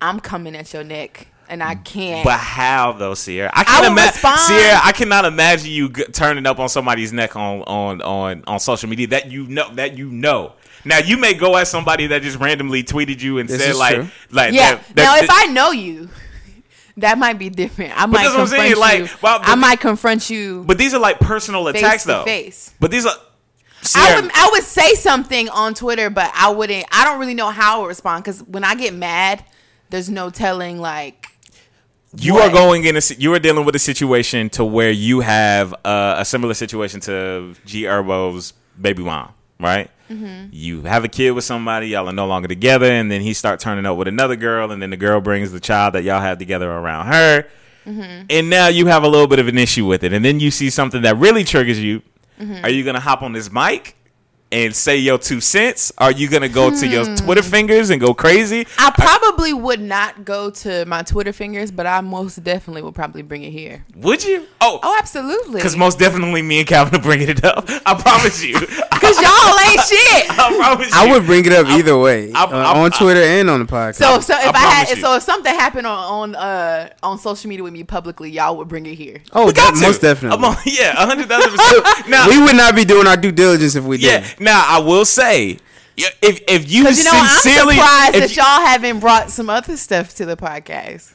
I'm coming at your neck, and I can't. But how though, Siara? I I can't would imagine. Siara, I cannot imagine you g- turning up on somebody's neck on on on on social media that you know that you know. Now you may go at somebody that just randomly tweeted you and This said like true. like yeah. that- that- now, if that- I know you, that might be different. I might that's what I'm confront saying, like, you. well, but I might confront you. but these are like personal attacks though. face. But these are. I would I would say something on Twitter, but I wouldn't. I don't really know how I would respond because when I get mad, there's no telling like you what? are going in a you are dealing with a situation to where you have uh, a similar situation to G Herbo's baby mom, right? Mm-hmm. You have a kid with somebody, y'all are no longer together, and then he start turning up with another girl, and then the girl brings the child that y'all have together around her, Mm-hmm. and now you have a little bit of an issue with it, and then you see something that really triggers you. Mm-hmm. Are you gonna hop on this mic? And say your two cents? Are you gonna go to your Twitter fingers and go crazy? I probably would not go to my Twitter fingers, but I most definitely would probably bring it here. Would you? Oh, Oh, absolutely. Because most definitely me and Calvin are bringing it up. *laughs* I promise you. Cause y'all ain't *laughs* shit. I promise you. I would bring it up either way, I- uh, I- on Twitter and on the podcast. So, so if I I, had, you. so if something happened on on uh on social media with me publicly, y'all would bring it here. oh, We got de- to. most definitely. I'm on- *laughs* yeah, a hundred thousand percent. Now, we would not be doing our due diligence if we did. yeah. Did. Now I will say if if you Because you know, I'm sincerely, surprised if that you- y'all haven't brought some other stuff to the podcast.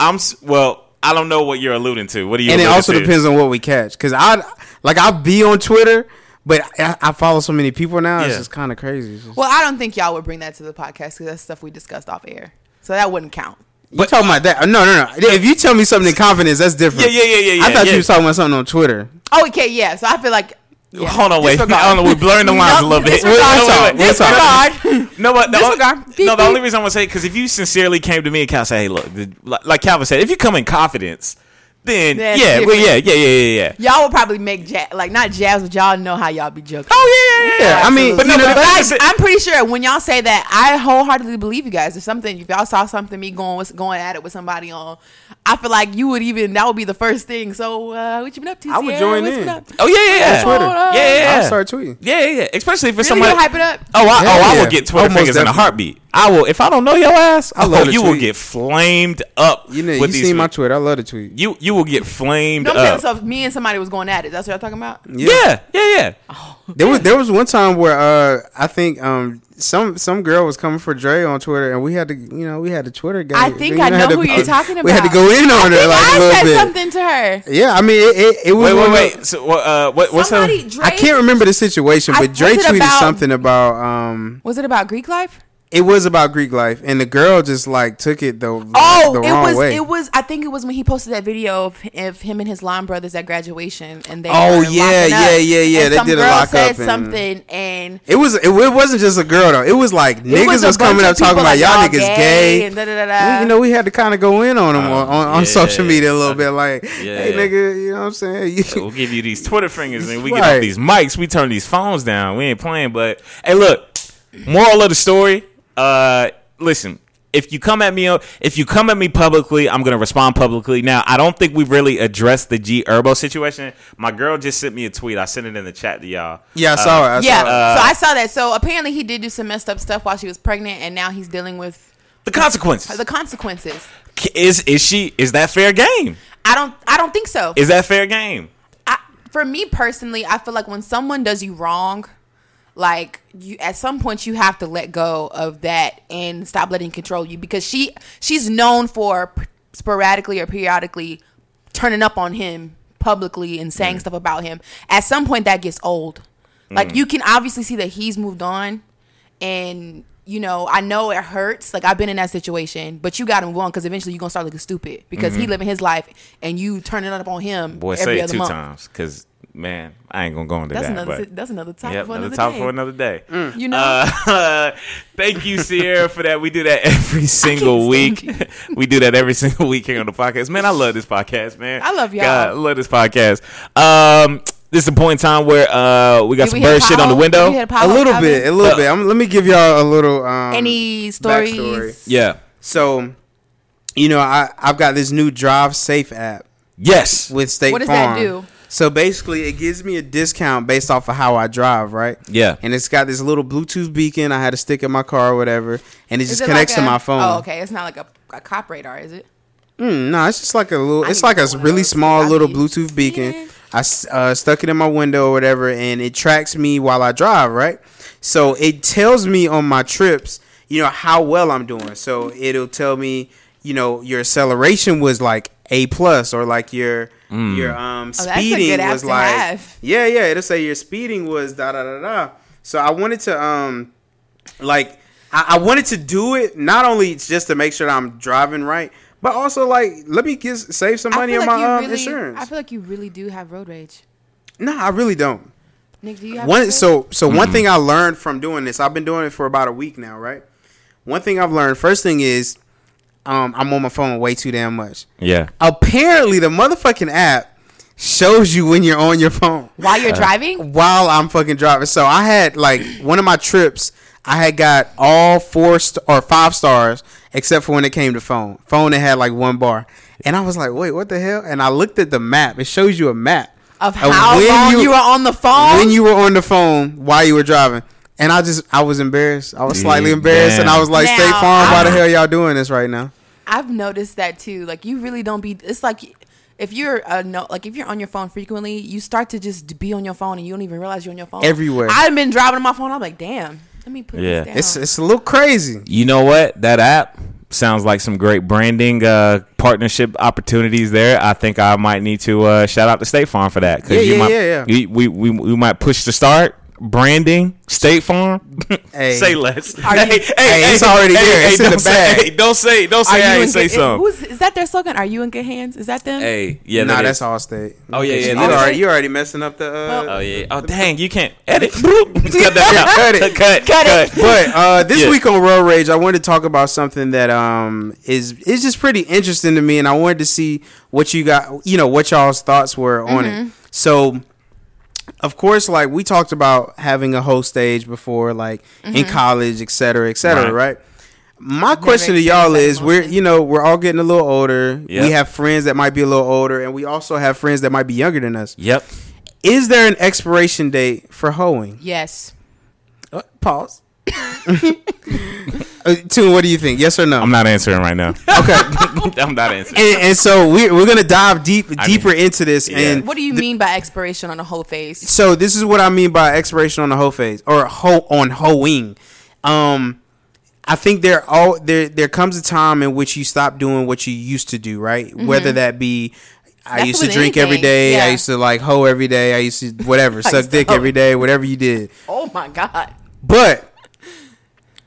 I'm well. I don't know what you're alluding to. What do you? and it also to? depends on what we catch. Cause I like I'll be on Twitter, but I, I follow so many people now. It's just kind of crazy. Just- Well, I don't think y'all would bring that to the podcast because that's stuff we discussed off air. So that wouldn't count. you talking about that? No, no, no. If you tell me something in confidence, that's different. Yeah, yeah, yeah, yeah, I thought yeah. you was talking about something on Twitter. Oh, okay, yeah. So I feel like. Yeah. Hold on, wait. Disregard. *laughs* I don't know. We're blurring the lines a little bit. disregard. Wait, wait, wait, wait. Disregard. No, but the, Disregard. no, the only reason I'm gonna say because if you sincerely came to me and Cal say, "Hey, look," the, like, like Calvin said, if you come in confidence, then That's yeah, well, yeah, yeah, yeah, yeah, yeah. Y'all would probably make ja- like not jabs, but y'all know how y'all be joking. Oh yeah, yeah, yeah. Yeah, I mean, but no, you know, but, But I, it's- I'm pretty sure when y'all say that, I wholeheartedly believe you guys. If something, if y'all saw something me going with, going at it with somebody on, I feel like you would even that would be the first thing. So uh, what you been up to? I would Siara? join What's in. been up? oh yeah, yeah, yeah. Twitter. Hold on. Yeah, yeah, yeah. I'll start tweeting. Yeah, yeah, yeah. Especially if it's Really, somebody. you hype it up? Oh, I, Hell oh, I yeah. will get Twitter Oh, most fingers in a definitely. heartbeat. I will if I don't know your ass. I oh, love to you will tweet. get flamed up. You know, you these seen my tweets. Twitter. I love to tweet. You you will get flamed No, I'm saying up. so. If me and somebody was going at it, that's what y'all talking about. yeah, yeah, yeah. There was there was one time where uh I think um some some girl was coming for Dre on Twitter and we had to you know we had the Twitter guy. I think *laughs* you I know had to- who you're talking about. We had to go in on I her think like a I little said bit. something to her. Yeah, I mean it it, it was Wait, one wait, of- wait. So, uh, what, what's her? Dre, I can't remember the situation, I- but Dre tweeted about- something about um Was it about Greek life? It was about Greek life and the girl just like took it the Oh, the it wrong was. way. It was. I think it was when he posted that video of, of him and his line brothers at graduation, and they. Oh, yeah, up. yeah, yeah, yeah, And they some did a girl lock said up and- something, and It was it, it wasn't just a girl though. It was like niggas was, was, coming up talking people about like, y'all y'all niggas gay. and da da da We- you know, we had to kind of go in on them on, on, on yeah. social media a little bit, like, hey, Yeah. nigga, you know what I'm saying? You- We'll give you these Twitter fingers and we get Right. off these mics. We turn these phones down. We ain't playing. But hey, look. Moral of the story. Uh, listen. If you come at me, if you come at me publicly, I'm gonna respond publicly. Now, I don't think we've really addressed the G Herbo situation. My girl just sent me a tweet. I sent it in the chat to y'all. yeah, I saw it. I yeah, saw it. so I saw that. So apparently he did do some messed up stuff while she was pregnant, and now he's dealing with The consequences. the consequences. Is is she? Is that fair game? I don't. I don't think so. Is that fair game? I, for me personally, I feel like when someone does you wrong, like you at some point you have to let go of that and stop letting control you because she she's known for p- sporadically or periodically turning up on him publicly and saying stuff about him. At some point that gets old. Like mm. you can obviously see that he's moved on and you know, I know it hurts. Like I've been in that situation, but you got to move on because eventually you're gonna start looking stupid because he mm-hmm. living his life and you turning up on him. Boy, every say it two month. times, cause man, I ain't gonna go into That's that. another. but that's another topic Yep, for another another topic day. for another day. You know, Uh, *laughs* thank you, Siara, for that. We do that *laughs* every single week. *laughs* we do that every single week here on the podcast. Man, I love this podcast, man. I love y'all. God, I love this podcast. Um, this is a point in time where uh we got Did some we bird shit on the window. Did a little bit, a little Uh, bit. I'm, let me give y'all a little um, Any stories? backstory. Yeah. So, you know, I I've got this new Drive Safe app Yes. with State What does that do? So basically, it gives me a discount based off of how I drive, right? Yeah. And it's got this little Bluetooth beacon I had to stick in my car or whatever, and it Is just it connects like to my phone. Oh, okay. It's not like a, a cop radar, is it? Mm, no, it's just like a little. I It's like a get one of really small I little Bluetooth beacon. Man. I s- uh, stuck it in my window or whatever, and it tracks me while I drive. Right, so it tells me on my trips, you know, how well I'm doing. So it'll tell me, you know, your acceleration was like A plus, or like your your um Oh, that's a speeding good app was like have. yeah, yeah. It'll say your speeding was da da da da. So I wanted to um like I, I wanted to do it not only just to make sure that I'm driving right, but also like let me get save some money on like my um, really, insurance. I feel like you really do have road rage. no, I really don't. Nick, do you have One rage? so so one thing I learned from doing this, I've been doing it for about a week now, right? One thing I've learned, first thing is um I'm on my phone way too damn much. Yeah. Apparently the motherfucking app shows you when you're on your phone. while you're driving? while I'm fucking driving. So I had like one of my trips. I had got all four st- or five stars except for when it came to phone. Phone it had like one bar, and I was like, "Wait, what the hell?" And I looked at the map. It shows you a map Of how when long you, you- were on the phone? when you were on the phone while you were driving. And I just, I was embarrassed. I was slightly Yeah, embarrassed, and I was like, Now, "State Farm, why the hell y'all doing this right now?" I've noticed that too. Like you really don't be. It's like if you're a no, like if you're on your phone frequently, you start to just be on your phone and you don't even realize you're on your phone Everywhere. I've been driving on my phone. I'm like, damn. Let me put Yeah. this down. It's it's a little crazy. You know what? That app sounds like some great branding uh, partnership opportunities there. I think I might need to uh, shout out to State Farm for that. 'cause Yeah, you yeah, might, yeah, yeah. We, we, we, we might push to start branding State Farm. Hey. say less. Are hey, you- hey, Hey, it's already there. It's in don't the say- bag. hey, *laughs* don't say, don't Are say I you ain't say good, something. who's, is that their slogan? Are you in good hands? Is that them? Hey, yeah, nah, that that's is. Allstate. Oh, yeah, yeah, You already you already messing up the. Uh, Oh yeah. Oh dang, you can't edit. *laughs* Cut that out. Cut it. Cut, cut, it. but uh, this Yeah. week on Road Rage, I wanted to talk about something that um is is just pretty interesting to me, and I wanted to see what you got, you know, what y'all's thoughts were on it. So, of course, like we talked about having a whole stage before, like in college, et cetera, et cetera, Right. right? My question to y'all is: that We're you know we're all getting a little older. Yep. We have friends that might be a little older, and we also have friends that might be younger than us. Yep. Is there an expiration date for hoeing? Yes. Uh, pause. Uh, Tune, what do you think? Yes or no? I'm not answering right now. *laughs* okay. *laughs* I'm not answering. and, and so we're, we're gonna dive deep I deeper into this. Yeah. And What do you mean by expiration on a whole face? so this is what I mean by expiration on the whole phase or hoe on hoeing. Um, I think there all there there comes a time in which you stop doing what you used to do, right? Whether that be I That's used to drink every anything, day. I used to like hoe every day. I used to *laughs* whatever suck dick hoe. every day. Whatever you did. Oh my god. But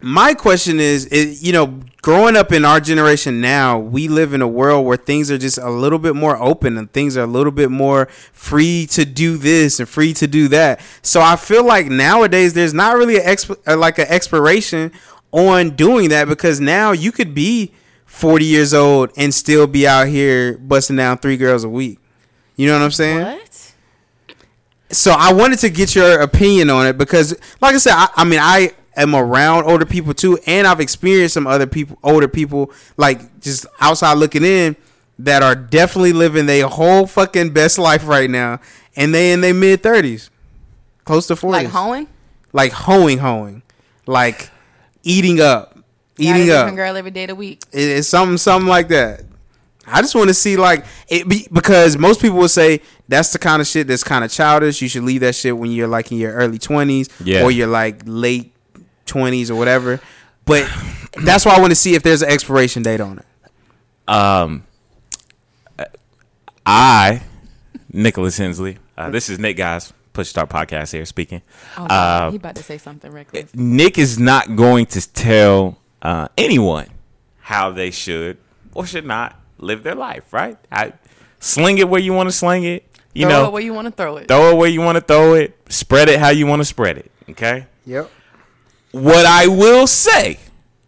my question is, is, you know, growing up in our generation now, we live in a world where things are just a little bit more open and things are a little bit more free to do this and free to do that. So I feel like nowadays there's not really a exp- uh, like an expiration on doing that because now you could be 40 years old and still be out here busting down three girls a week. You know what I'm saying? What? so I wanted to get your opinion on it because, like I said, I, I mean, I am around older people too, and I've experienced some other people, older people, like just outside looking in, that are definitely living their whole fucking best life right now, and they in their mid thirties, close to forties, Like hoeing? like hoeing, hoeing, like eating up, Got a eating different up. girl every day of the week. It- It's something, something like that. I just want to see like it be, because most people will say that's the kind of shit that's kind of childish. You should leave that shit when you're like in your early twenties Yeah. or you're like late twenties or whatever. But that's why I want to see if there's an expiration date on it. Um, I, Nicholas Hensley. Uh, this is Nick, guys. Push Start Podcast here speaking. Oh, Uh, he about to say something reckless. Nick is not going to tell uh, anyone how they should or should not live their life. Right? I sling it where you want to sling it. You throw know, it where you want to throw it. throw it where you want to throw it. Spread it how you want to spread it. Okay. Yep. What I will say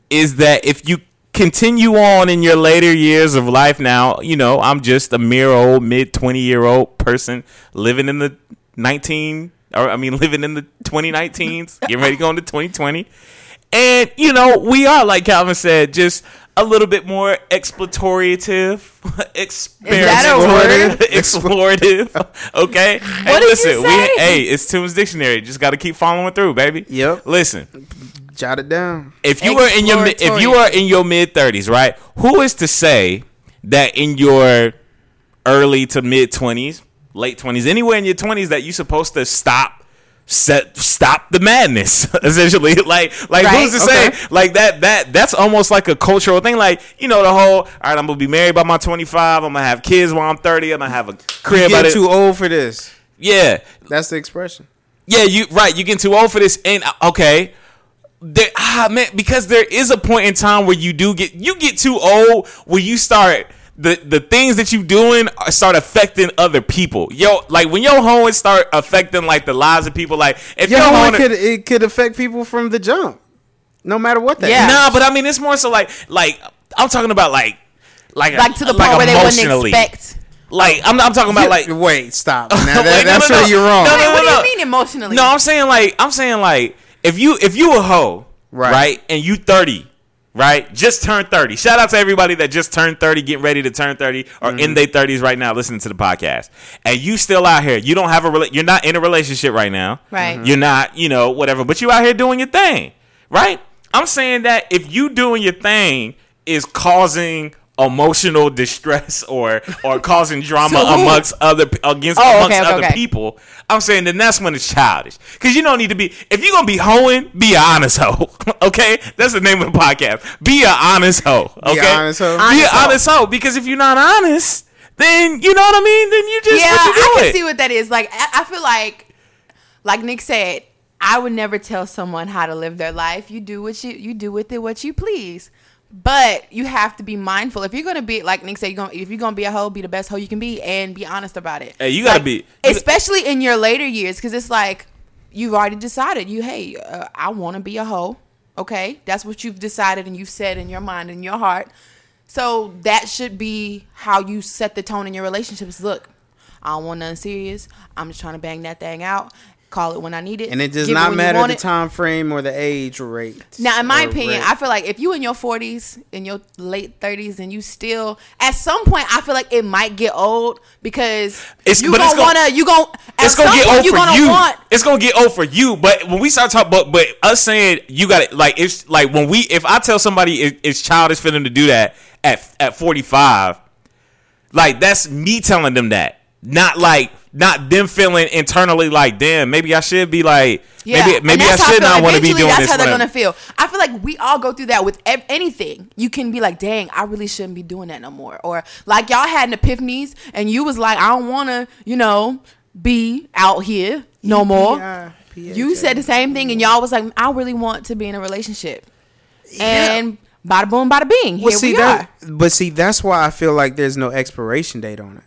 is that if you continue on in your later years of life now, you know, I'm just a mere old mid 20 year old person living in the 19 or I mean *laughs* living in the 2019s, getting ready to go into 2020. And you know, we are like Calvin said, just a little bit more *laughs* explorative, explorative, explorative. *laughs* Okay. What hey, did you listen, say? we hey, it's Tunes Dictionary. Just got to keep following through, baby. Yep. Listen, Jot it down. if you were in your if you are in your mid thirties, right? Who is to say that in your early to mid twenties, late twenties, anywhere in your twenties, that you're supposed to stop? Set stop the madness *laughs* essentially *laughs* like like Right. who's to say like that that that's almost like a cultural thing like you know the whole all right I'm gonna be married by my 25 I'm gonna have kids while I'm 30 I'm gonna have a You crib by get too old for this. yeah That's the expression. yeah, you right. You getting too old for this, and uh, okay, there, ah man, because there is a point in time where you do get you get too old where you start the the things that you doing start affecting other people. Yo, like when your hoeing start affecting like the lives of people. Like if Your your hoeing hoeing, could it could affect people from the jump, no matter what that. Yeah. is. nah, but I mean it's more so like like I'm talking about like like like to the like point where they wouldn't emotionally. expect. Like I'm I'm talking about like wait, stop. *laughs* Now that, no, that's no, where no. you're wrong. No, Wait, no, what no. do you mean emotionally? No, I'm saying like I'm saying like if you if you a hoe, right, Right. and you 30, right, just turned 30. Shout out to everybody that just turned 30, getting ready to turn 30 or Mm-hmm. in their 30s right now listening to the podcast. And you still out here. You don't have a rela- you're not in a relationship right now. Right. Mhm. You're not, you know, whatever, but you out here doing your thing, right? I'm saying that if you doing your thing is causing emotional distress or or causing drama So amongst other against Oh, amongst okay, okay, other okay. people, I'm saying then that's when it's childish. Because you don't need to be if you're gonna be hoeing, be an honest hoe. *laughs* okay, that's the name of the podcast. Be an honest hoe. Okay, an honest hoe? Be Honest an honest hoe. Because if you're not honest, then you know what I mean. Then you just yeah, I can see what that is. Like, I, I feel like, like Nick said, I would never tell someone how to live their life. You do what you you do with it what you please. But you have to be mindful. If you're gonna be like Nick said, you're gonna if you're gonna be a hoe, be the best hoe you can be, and be honest about it. Hey, you gotta Like, be- you- especially in your later years, because it's like you've already decided. You hey, uh, I want to be a hoe. Okay, that's what you've decided and you've said in your mind and your heart. So that should be how you set the tone in your relationships. Look, I don't want nothing serious. I'm just trying to bang that thing out. Call it when I need it. And it does not when matter the it. time frame or the age rate. Now, in my opinion, rate. I feel like if you in your 40s, in your late 30s, and you still, at some point, I feel like it might get old because It's- you but it's gonna gonna- wanna, you gonna, it's gonna get old you for gonna you. want. It's gonna get old for you. But when we start talking, but but us saying you got it, like it's like when we if I tell somebody it, it's childish for them to do that at at forty five, like that's me telling them that, not like not them feeling internally like, damn, maybe I should be like, Yeah, maybe and maybe I that's should feel. not want to be Eventually, doing that's this. how they're gonna feel. I feel like we all go through that with ev- anything. You can be like, "Dang, I really shouldn't be doing that no more," or like y'all had an epiphanies, and you was like, "I don't want to," you know, be out here no more. You said the same thing, and y'all was like, "I really want to be in a relationship," and bada boom, bada bing. Here see we that, are. but see that's why I feel like there's no expiration date on it.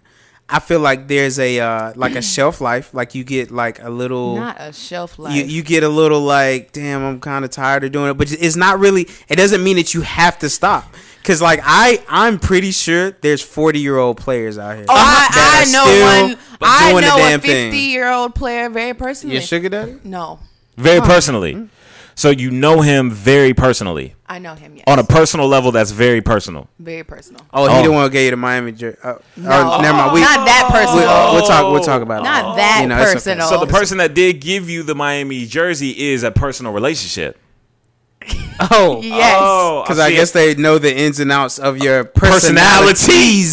I feel like there's a uh, like a *clears throat* shelf life. Like you get like a little. Not a shelf life. you, you get a little like, damn, I'm kind of tired of doing it, but it's not really. It doesn't mean that you have to stop. Cause like I, I'm pretty sure there's 40 year old players out here. Oh, I, I know one. I know a damn thing. 50 year old player very personally. Your sugar daddy? no, very personally. So you know him very personally I know him. Yes, on a personal level. That's very personal. very personal. Oh, Oh. didn't want to get you the Miami jersey. Uh, No, oh, never mind. We, not that we, personal. we'll talk. We'll talk about it. Not that You know, it's okay. personal. So the person that did give you the Miami jersey is a personal relationship. *laughs* Oh, Yes. Oh, because I guess they know the ins and outs of your personalities. personalities.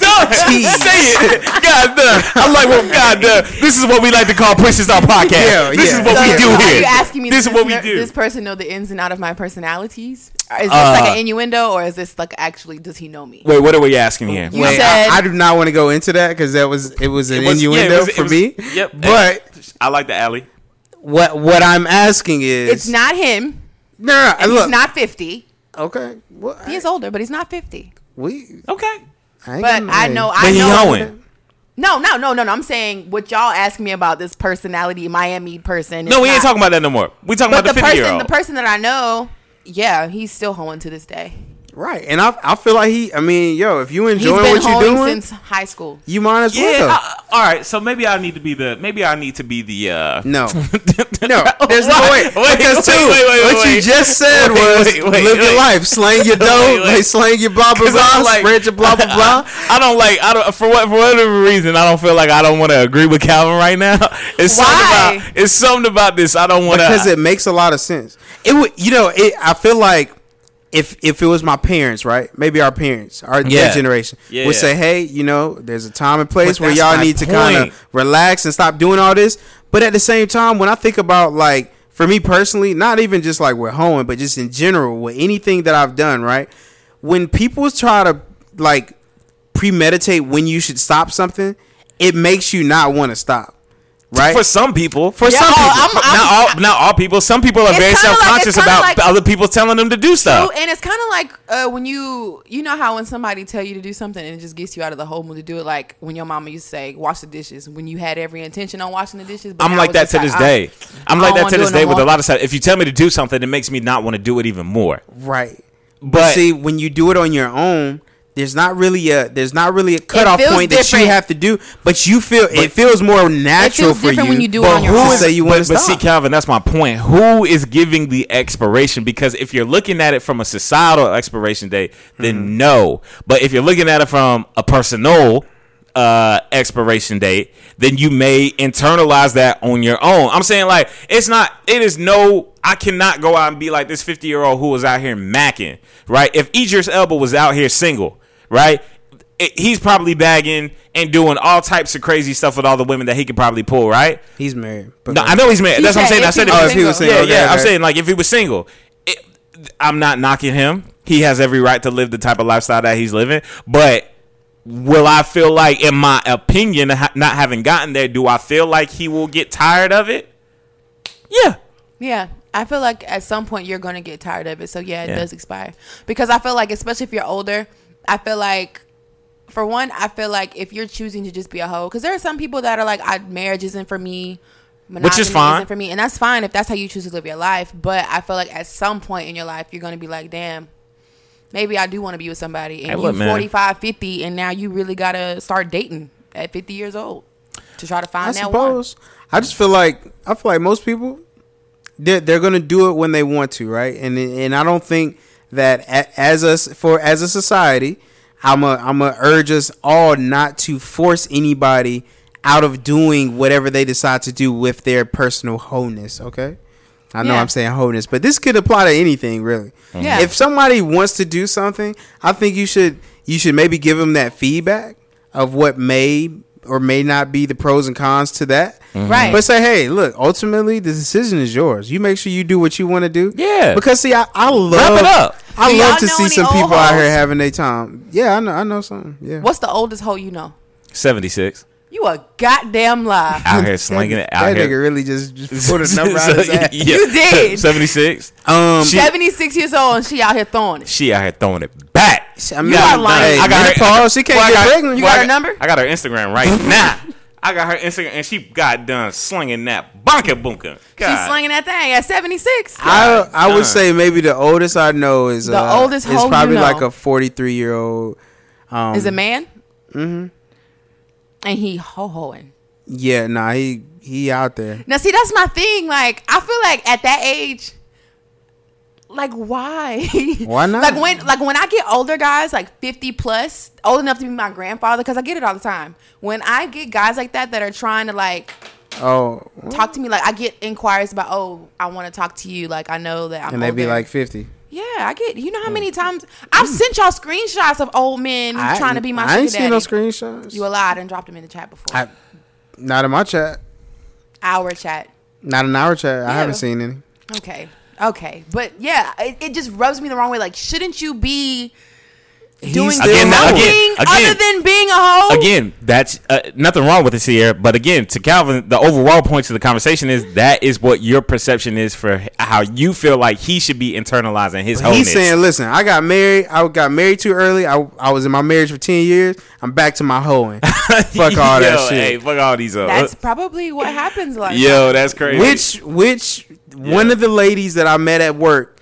God damn, *laughs* say it. God damn. I like what God damn. This is what we like to call Princess Our podcast. Yeah, this yeah. is what So, we do so here. Are you asking me? this does is what we do. This person know the ins and out of my personalities? Is this Uh, like an innuendo, or is this like actually? Does he know me? Wait, what are we asking here? You Wait, said- I, I do not want to go into that because that was it was an It was- yeah, it innuendo was- for was- me. Yep. But I like the alley. what what I'm asking is It's not him. No, no, And look. he's not fifty. okay. Well, He is older, but he's not fifty. we. Okay. I ain't But gonna- I know. But I he know. hoeing. No, no, no, no, no. I'm saying what y'all asking me about this personality, Miami person. No, is we ain't talking about that no more. We talking But about the the fifty year person, old. the person that I know, yeah, he's still hoeing to this day. Right, and I I feel like he. I mean, yo, if you enjoy what you're doing, since high school. you might as well. yeah. though. I- all right. So maybe I need to be the. Maybe I need to be the. uh no, *laughs* no, *laughs* there's no way. Wait, wait, because wait, too, wait, wait, what you just said Wait, was wait, wait, live your life, slang your *laughs* dough, Wait, wait. like slang your blah blah 'Cause I blah, don't like- spread your blah blah blah. I don't like. I don't for what for whatever reason. I don't feel like I don't want to agree with Calvin right now. It's Why? something about. It's something about this. I don't want to. because it makes a lot of sense. It would, you know, it. I feel like if if it was my parents, right? Maybe our parents, our Yeah. generation, Yeah. would say, "Hey, you know, there's a time and place But where y'all need to kind of relax and stop doing all this." But at the same time, when I think about like for me personally, not even just like with home, but just in general with anything that I've done, right? When people try to like premeditate when you should stop something, it makes you not want to stop. Right? for some people. For Yeah, some oh, people. I'm- I'm- not all, not all people. Some people are very self conscious it's kinda about like- other people telling them to do stuff. True, and it's kind of like uh, when you you know how when somebody tell you to do something and it just gets you out of the whole mood to do it. Like when your mama used to say, "Wash the dishes," when you had every intention on washing the dishes. But I'm like that to this I- day. I'm I like that wanna this it no day with a lot of stuff. If you tell me to do something, it makes me not want to do it even more. Right. But, But see, when you do it on your own, there's not really a there's not really a cutoff feels point that you have to do. But you feel it feels more natural feels for different you. when you do it but on your who own. is say you want but, to but see. Calvin, that's my point. Who is giving the expiration? Because if you're looking at it from a societal expiration date, then Mm-hmm. no. But if you're looking at it from a personal uh expiration date then you may internalize that on your own i'm saying like it's not it is no i cannot go out and be like this 50 year old who was out here macking right if idris elba was out here single right? It- he's probably bagging and doing all types of crazy stuff with all the women that he could probably pull, right? He's married. No, I know he's married. He That's what I'm saying. I if said it. Oh, if he was single. single. Yeah, okay, yeah. I'm saying like if he was single, it, I'm not knocking him. He has every right to live the type of lifestyle that he's living. But will I feel like, in my opinion, not having gotten there, do I feel like he will get tired of it? Yeah. Yeah. I feel like at some point you're going to get tired of it. So yeah, it Yeah. does expire. Because I feel like especially if you're older, I feel like for one, I feel like if you're choosing to just be a hoe, because there are some people that are like, I, marriage isn't for me, monogamy fine. isn't for me, and that's fine if that's how you choose to live your life. But I feel like at some point in your life, you're gonna be like, damn, maybe I do want to be with somebody, and Hey, you look, man. 45, 50, and now you really gotta start dating at 50 years old to try to find I that one. I just feel like I feel like most people they're they're gonna do it when they want to, right? And and I don't think that as us for as a society, I'm a I'm a urge us all not to force anybody out of doing whatever they decide to do with their personal wholeness. Okay. I know Yeah. I'm saying wholeness, but this could apply to anything really. Mm-hmm. Yeah. If somebody wants to do something, I think you should you should maybe give them that feedback of what may or may not be the pros and cons to that. Mm-hmm. Right. But say, hey, look, ultimately the decision is yours. You make sure you do what you want to do. Yeah. Because see, I, I love Wrap it up. I Do love to see some old people out here having their time. Yeah, I know I know some. Yeah. What's the oldest hole you know? 76. You a goddamn lie. Out here slinging it. Out that here. nigga really just, just *laughs* put a number out So, his *laughs* ass. yeah. You did. 76. Um, 76 years old and she out here throwing it. She out here throwing it back. I mean, You are lying. hey, I got her. menopause, she can't Well, I get got- pregnant. You well, got I her number? I got her Instagram right *laughs* now. I got her Instagram, and she got done slinging that bonka bunka. She's slinging that thing at 76. I I would God. say maybe the oldest I know is The uh, oldest is hoe you probably know. like a 43 year old. Um, Is a man? Mm-hmm. And he ho-hoing. Yeah, nah, he he out there. Now, see, that's my thing. Like, I feel like at that age, like, why? *laughs* Why not? like when, like when I get older, guys, like fifty plus, old enough to be my grandfather, because I get it all the time. When I get guys like that that are trying to like Oh, talk to me, like I get inquiries about, oh, I want to talk to you. Like I know that I'm. and they be like 50. Yeah, I get. You know how many times I've mm. sent y'all screenshots of old men I, trying to be my I ain't seen no screenshots. You lied and dropped them in the chat before. I, not in my chat. Our chat. Not in our chat. I Yeah. haven't seen any. Okay. Okay. But yeah, it, it just rubs me the wrong way. Like, shouldn't you be doing still Again, something again, again. other than being a hoe? Again, that's uh, nothing wrong with this here. But again, to Calvin, the overall point to the conversation is that is what your perception is for how you feel like he should be internalizing his wholeness. He's saying, listen, I got married. I got married too early. I, I was in my marriage for 10 years. I'm back to my hoeing. *laughs* Fuck all that shit. Hey, fuck all these. Uh, That's probably what happens. Like, yo, that's crazy. Which which one of the ladies that I met at work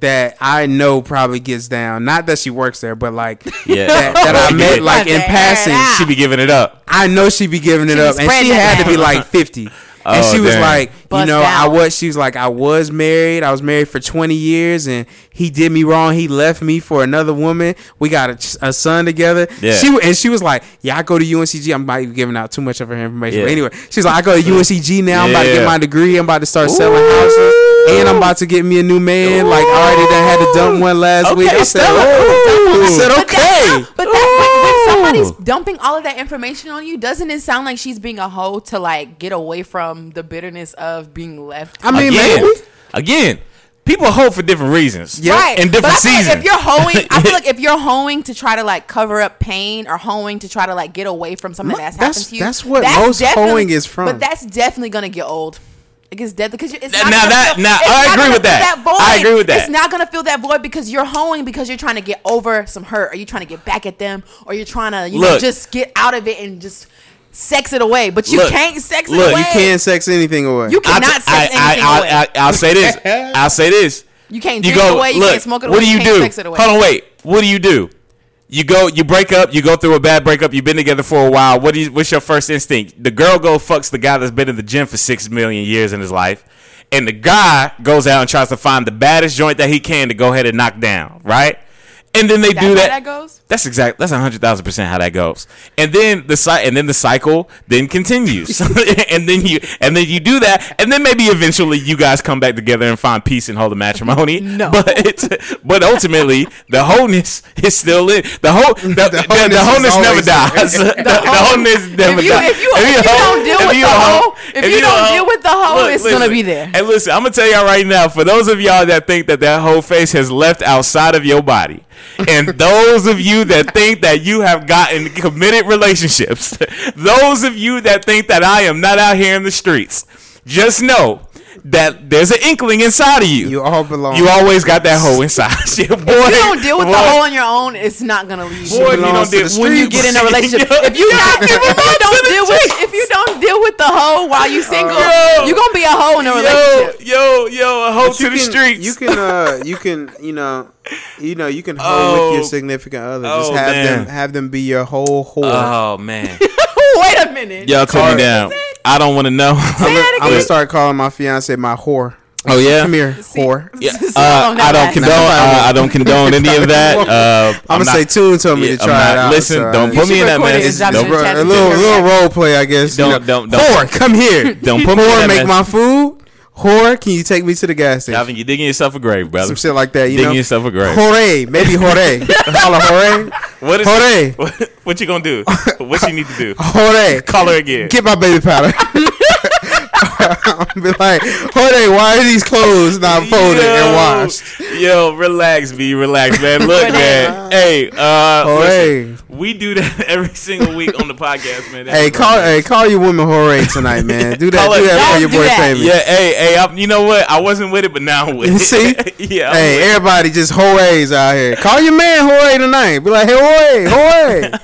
that I know probably gets down. Not that she works there, but like *laughs* Yeah. that, that I *laughs* met like in passing. she be giving it up. I know she be giving it She up, and she that had to be like fifty. *laughs* And Oh, she was damn. like, you Bust know, I was. She was like, I was married. I was married for twenty years, and he did me wrong. He left me for another woman. We got a, a son together. Yeah. She and she was like, Yeah, I go to UNCG. I'm might be giving out too much of her information, Yeah. but anyway, she's like, I go to UNCG now. I'm about to get my degree. I'm about to start selling houses, and I'm about to get me a new man. Like I already done had to dump one last Okay, week. I said, Stella. "Ooh." I said, But okay. that's not- but that, when, when somebody's dumping all of that information on you, doesn't it sound like she's being a hoe to like get away from the bitterness of being left? I mean, again, maybe. again, people hoe for different reasons. Yeah. Right. In different but I feel like seasons. if you're hoeing, I feel *laughs* like if you're hoeing to try to like cover up pain or hoeing to try to like get away from something Ma- that's, that's- happened to you, that's what most hoeing is from. But that's definitely gonna get old. It gets dead because it's Now not gonna that- fill- now, I agree with fill that. void. I agree with that. It's not gonna fill that void because you're hoeing because you're trying to get over some hurt, or you're trying to get back at them, or you're trying to you know just get out of it and just sex it away. But you Look. can't sex it Look, away. You can't sex anything away. You I'll cannot t- sex I, anything I, away. I, I, will say this. *laughs* I'll say this. you can't You drink go. it away. You look. can't smoke it away. what do you, you can't do? Sex it away. Hold on, wait. What do you do? You go. You break up. You go through a bad breakup. You've been together for a while. What do you? What's your first instinct? The girl go fucks the guy that's been in the gym for six million years in his life, and the guy goes out and tries to find the baddest joint that he can to go ahead and knock down. Right. And then they That's do that. that goes? That's exact. That's hundred thousand percent how that goes. And then the and then the cycle then continues. *laughs* *laughs* and then you and then you do that, and then maybe eventually you guys come back together and find peace and hold a matrimony. *laughs* No. but but ultimately the wholeness is still in the whole the, the, the wholeness wholeness, never dies. the, the wholeness never if you, dies. if you, if you, don't deal with the whole, if, you, don't deal with the whole, it's listen. gonna be there. And listen, I'm gonna tell y'all right now. For those of y'all that think that that whole face has left outside of your body, and those of you that think that you have gotten committed relationships, *laughs* those of you that think that I am not out here in the streets, just know that there's an inkling inside of you. You all belong. You always got that hole inside. *laughs* you. Boy, If you don't deal with boy, the hole on your own, it's not gonna leave. Boy, if you don't deal the when you get in a *laughs* relationship, if you not, if you don't deal with, if you don't deal with the hole while you single, Yo. you gonna be a hole in a yo, relationship. yo, yo, a hole to you the can, streets. You can, uh, you can, you know, you know, you can hold Oh. with your significant other. Just Oh, have damn. them, have them be your whole whore. oh man, *laughs* Wait a minute. y'all tell me Card. down. I don't want to know. I'm gonna start calling my fiance my whore. Oh yeah. Come here, whore. *laughs* Yeah, uh, I don't condone. Uh, I don't condone any of that. *laughs* Uh, I'm, gonna not- say Tune told me yeah, to try not- it out. Listen, so don't put me in that record it mess. and Don't, Bro, a little little role play, I guess. Don't- know. don't- don't- Whore, come here. *laughs* don't put me in Whore, that make mess. my food. Whore, can you take me to the gas station? I Calvin, you're digging yourself a grave, brother. Some shit like that, you digging know. Digging yourself a grave. Hooray, maybe hooray. Call her hooray. What is. What, *laughs* what you gonna do? What you need to do? *laughs* Hooray. Call her again. Get my baby powder. *laughs* I'll *laughs* be like, Hooray, why are these clothes not folded and washed? Yo, relax, B, relax, man. Look, man. Hey, uh, Hooray. listen, we do that *laughs* every single week on the podcast, man. Hey, call hey, call your woman hooray tonight, man. Do that, Call do that for your boy that. Phamous. Yeah, hey, hey, I'm, you know what? I wasn't with it, but now I'm with it. See? *laughs* yeah. I'm Hey, with it. everybody just hoorays out here. Call your man hooray tonight. Be like, hey, hooray, hooray.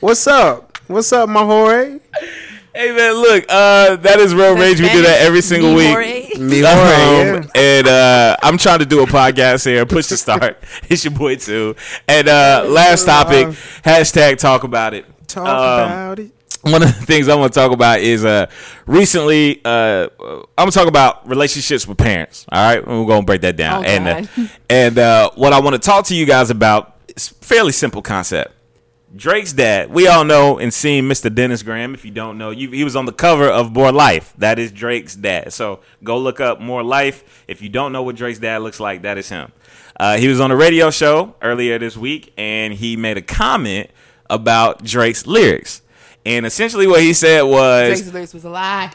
What's up? What's up, my hooray? Hey man, look, uh, that is Real Rage. We do that every single week. Me Um, yeah. And uh, I'm trying to do a podcast here. Push to start. *laughs* it's your boy too. And uh, last topic, hashtag talk about it. Talk Um, about it. one of the things I want to talk about is uh recently uh I'm gonna talk about relationships with parents. All right, we're gonna break that down. Oh, and uh, and uh, what I want to talk to you guys about is a fairly simple concept. Drake's dad. We all know and seen Mr. Dennis Graham. If you don't know, you, he was on the cover of More Life. That is Drake's dad. So go look up More Life. If you don't know what Drake's dad looks like, that is him. Uh, he was on a radio show earlier this week, and he made a comment about Drake's lyrics. And essentially, what he said was, Drake's lyrics was a lie.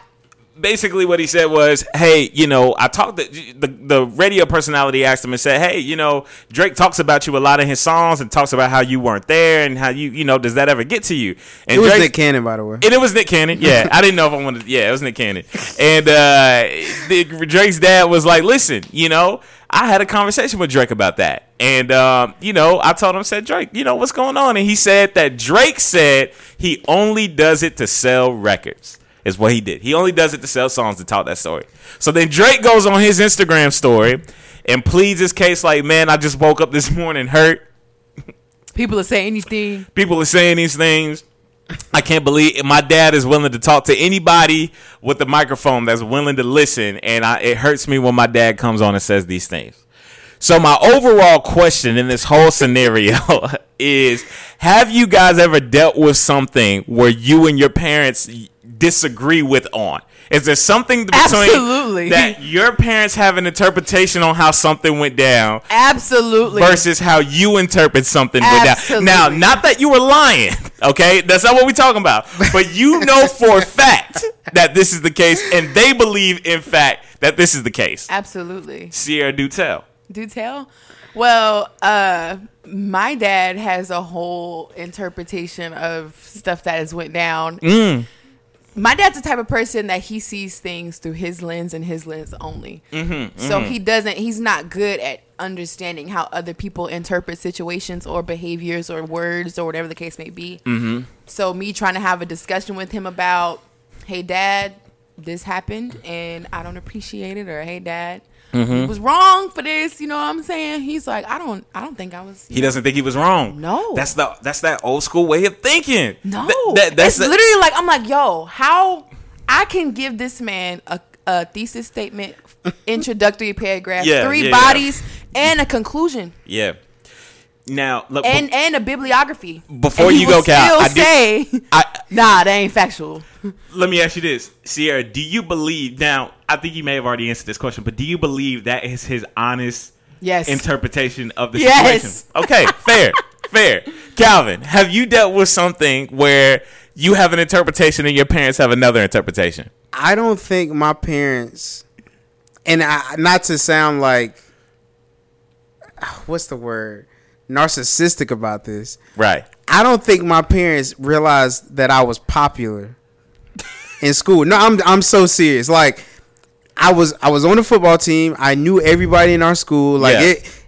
Basically what he said was, "Hey, you know, I talked to the the radio personality asked him and said, "Hey, you know, Drake talks about you a lot in his songs and talks about how you weren't there and how you, you know, does that ever get to you?" And It was Drake- Nick Cannon, by the way. and it was Nick Cannon. Yeah, *laughs* I didn't know if I wanted. Yeah, it was Nick Cannon. And uh, the, Drake's dad was like, "Listen, you know, I had a conversation with Drake about that, and um, you know, I told him, said Drake, you know, what's going on?" And he said that Drake said he only does it to sell records. Is what he did. He only does it to sell songs to talk that story. So then Drake goes on his Instagram story and pleads his case like, "Man, I just woke up this morning hurt." People will say anything. people are saying these things. I can't believe my dad is willing to talk to anybody with the microphone that's willing to listen, and I, it hurts me when my dad comes on and says these things. So my overall question in this whole scenario *laughs* is: Have you guys ever dealt with something where you and your parents disagree with on? Is there something between Absolutely. that your parents have an interpretation on how something went down, Absolutely. versus how you interpret something went down. Absolutely. Now, not that you were lying, *laughs* okay? That's not what we're talking about. But you know for a *laughs* fact that this is the case, and they believe, in fact, that this is the case. Absolutely. Siara, do tell. Do tell? Well, uh, my dad has a whole interpretation of stuff that has went down. Mm. My dad's the type of person that he sees things through his lens and his lens only. Mm-hmm, So he doesn't. He's not good at understanding how other people interpret situations or behaviors or words or whatever the case may be. Mm-hmm. So me trying to have a discussion with him about, hey, dad, this happened and I don't appreciate it, or hey, dad. Mm-hmm. He was wrong for this, you know what I'm saying? He's like, I don't I don't think I was He doesn't think he was wrong. No. that's the that's that old school way of thinking. No, Th- that- that's the- literally like I'm like, yo, how I can give this man a, a thesis statement, *laughs* introductory paragraph, Yeah, three yeah, bodies, and a conclusion. yeah. Now, look, and and a bibliography. Before And he you go, Cal, I do- say, I, nah, that ain't factual. *laughs* let me ask you this, Siara. Do you believe now? I think you may have already answered this question, but do you believe that is his honest Yes. interpretation of the Yes. situation? Okay, fair, *laughs* fair. Calvin, have you dealt with something where you have an interpretation and your parents have another interpretation? I don't think my parents, and I, not to sound like, what's the word, narcissistic about this. Right. I don't think my parents realized that I was popular in school. No, I'm I'm so serious. Like I was I was on the football team. I knew everybody in our school. Like Yeah. it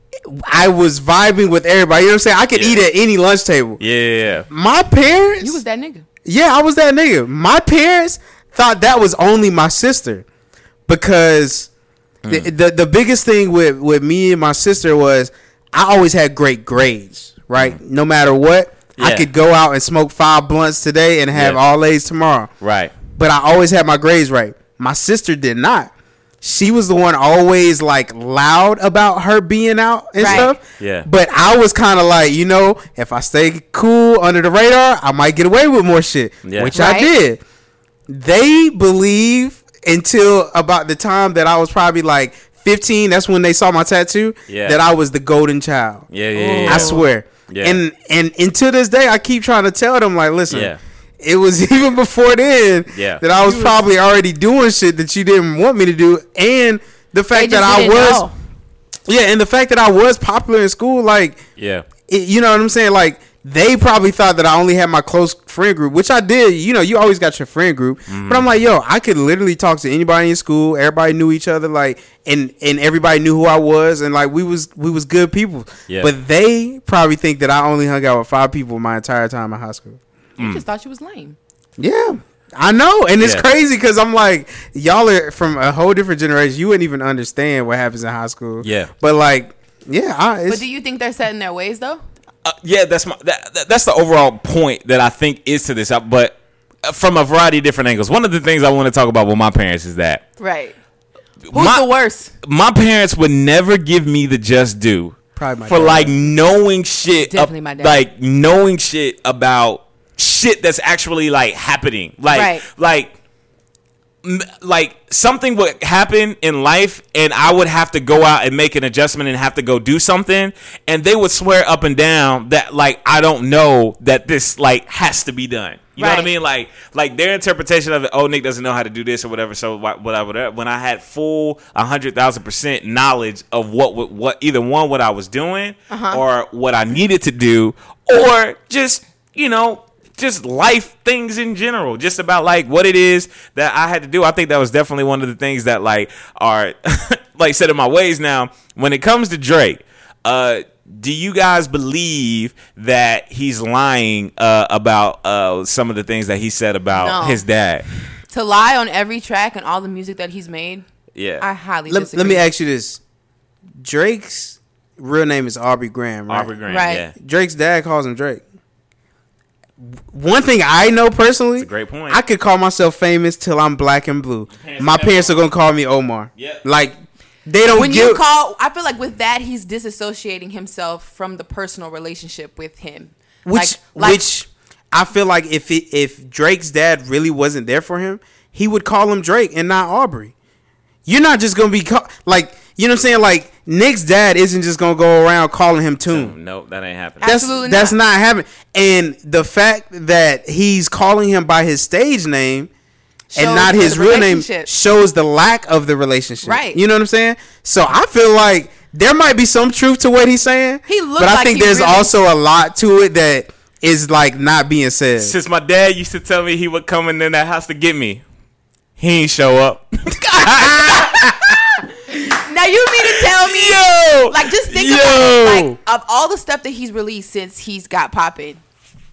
I was vibing with everybody. You know what I'm saying? I could Yeah. eat at any lunch table. Yeah, yeah, yeah. My parents You was that nigga. yeah, I was that nigga. My parents thought that was only my sister because the, Hmm. the the biggest thing with with me and my sister was I always had great grades, right? No matter what, I Hmm. Could go out and smoke five blunts today and have Yeah. all A's tomorrow. Right. But I always had my grades right. My sister did not. She was the one always like loud about her being out and Right. stuff. Yeah. But I was kind of like, you know, if I stay cool under the radar, I might get away with more shit, Yeah. which I did. They believe until about the time that I was probably like 15, that's when they saw my tattoo, Yeah. that I was the golden child. Yeah, yeah, yeah. I swear. Yeah. And and until this day, I keep trying to tell them like, listen, Yeah. it was *laughs* even before then Yeah. that I was probably already doing shit that you didn't want me to do, and the fact that I was, know. yeah, and the fact that I was popular in school, like, Yeah. it, you know what I'm saying, like. They probably thought that I only had my close friend group, which I did. You know, you always got your friend group, Mm-hmm. but I'm like, yo, I could literally talk to anybody in school. Everybody knew each other, like, and and everybody knew who I was, and like we was we was good people. Yeah. But they probably think that I only hung out with five people my entire time in high school. You just thought you was lame. Yeah, I know, and it's Yeah. crazy because I'm like, y'all are from a whole different generation. You wouldn't even understand what happens in high school. Yeah. but like, yeah, I, it's, But do you think they're set in their ways though? Uh, yeah, that's my that, that- that's the overall point that I think is to this. Uh, But uh, from a variety of different angles, one of the things I want to talk about with my parents is that Right. Who's My- the worst? my parents would never give me the just due Probably my for dad. like knowing shit, Definitely my dad. like knowing shit about shit that's actually like happening, like Right. like m- like something would happen in life and I would have to go out and make an adjustment and have to go do something and they would swear up and down that like I don't know that this like has to be done. You know what I mean? Like like their interpretation of it, oh Nick doesn't know how to do this or whatever. So wha- whatever. When I had full hundred thousand percent knowledge of what what, what either one what I was doing Uh-huh. or what I needed to do or just you know just life things in general, just about like what it is that I had to do. I think that was definitely one of the things that like are *laughs* like set in my ways now. When it comes to Drake, uh, do you guys believe that he's lying uh, about uh, some of the things that he said about No. his dad? To lie on every track and all the music that he's made, Yeah, I highly let, disagree. let me ask you this: Drake's real name is Aubrey Graham, right? Aubrey Graham. Right. Yeah, Drake's dad calls him Drake. One thing I know personally, a great point. I could call myself Phamous till I'm black and blue. Parents My never- parents are gonna call me Omar. Yeah. like they don't when give. you call, I feel like with that he's disassociating himself from the personal relationship with him. which Like- like- which I feel like if it, if Drake's dad really wasn't there for him, he would call him Drake and not Aubrey. You're not just gonna be call, like you know what I'm saying. Like Nick's dad isn't just gonna go around calling him Tune. nope, that ain't happening. That's Absolutely that's not. not happening. And the fact that he's calling him by his stage name and not his real name shows the lack of the relationship. Right. You know what I'm saying? So I feel like there might be some truth to what he's saying. He looked but I like think he there's really- also a lot to it that is like not being said. Since my dad used to tell me he would come in that house to get me, he ain't show up. *laughs* *laughs* Now you mean to tell me, Yo, like, just think Yo. about like of all the stuff that he's released since he's got popping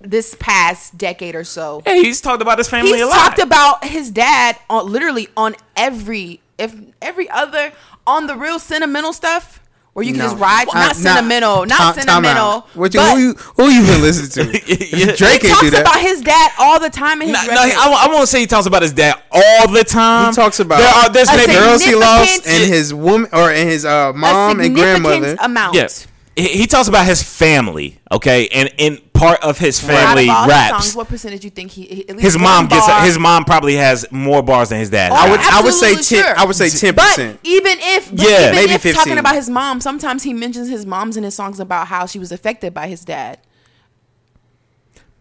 this past decade or so. Hey, he's talked about his family He's a lot. He's talked about his dad on literally on every if every other on the real sentimental stuff where you can No. just ride Uh, not nah, sentimental, not time- time sentimental. out. What you, but who you who you been listening to? *laughs* Yeah. Drake he can't do talks that. about his dad all the time in his No, no. I, I won't say he talks about his dad all the time. He talks about there are there's A maybe girls he lost and his woman or and his uh, a mom and grandmother. amount. Yeah. He, he talks about his family, okay, and in part of his Out family of raps. songs, what percentage do you think he? he- At least his one mom gets bar- his mom probably has more bars than his dad. Oh, I would I would say ten. Sure. I would say ten percent. even if, but Yeah, even maybe if 15. talking about his mom, sometimes he mentions his mom's in his songs about how she was affected by his dad.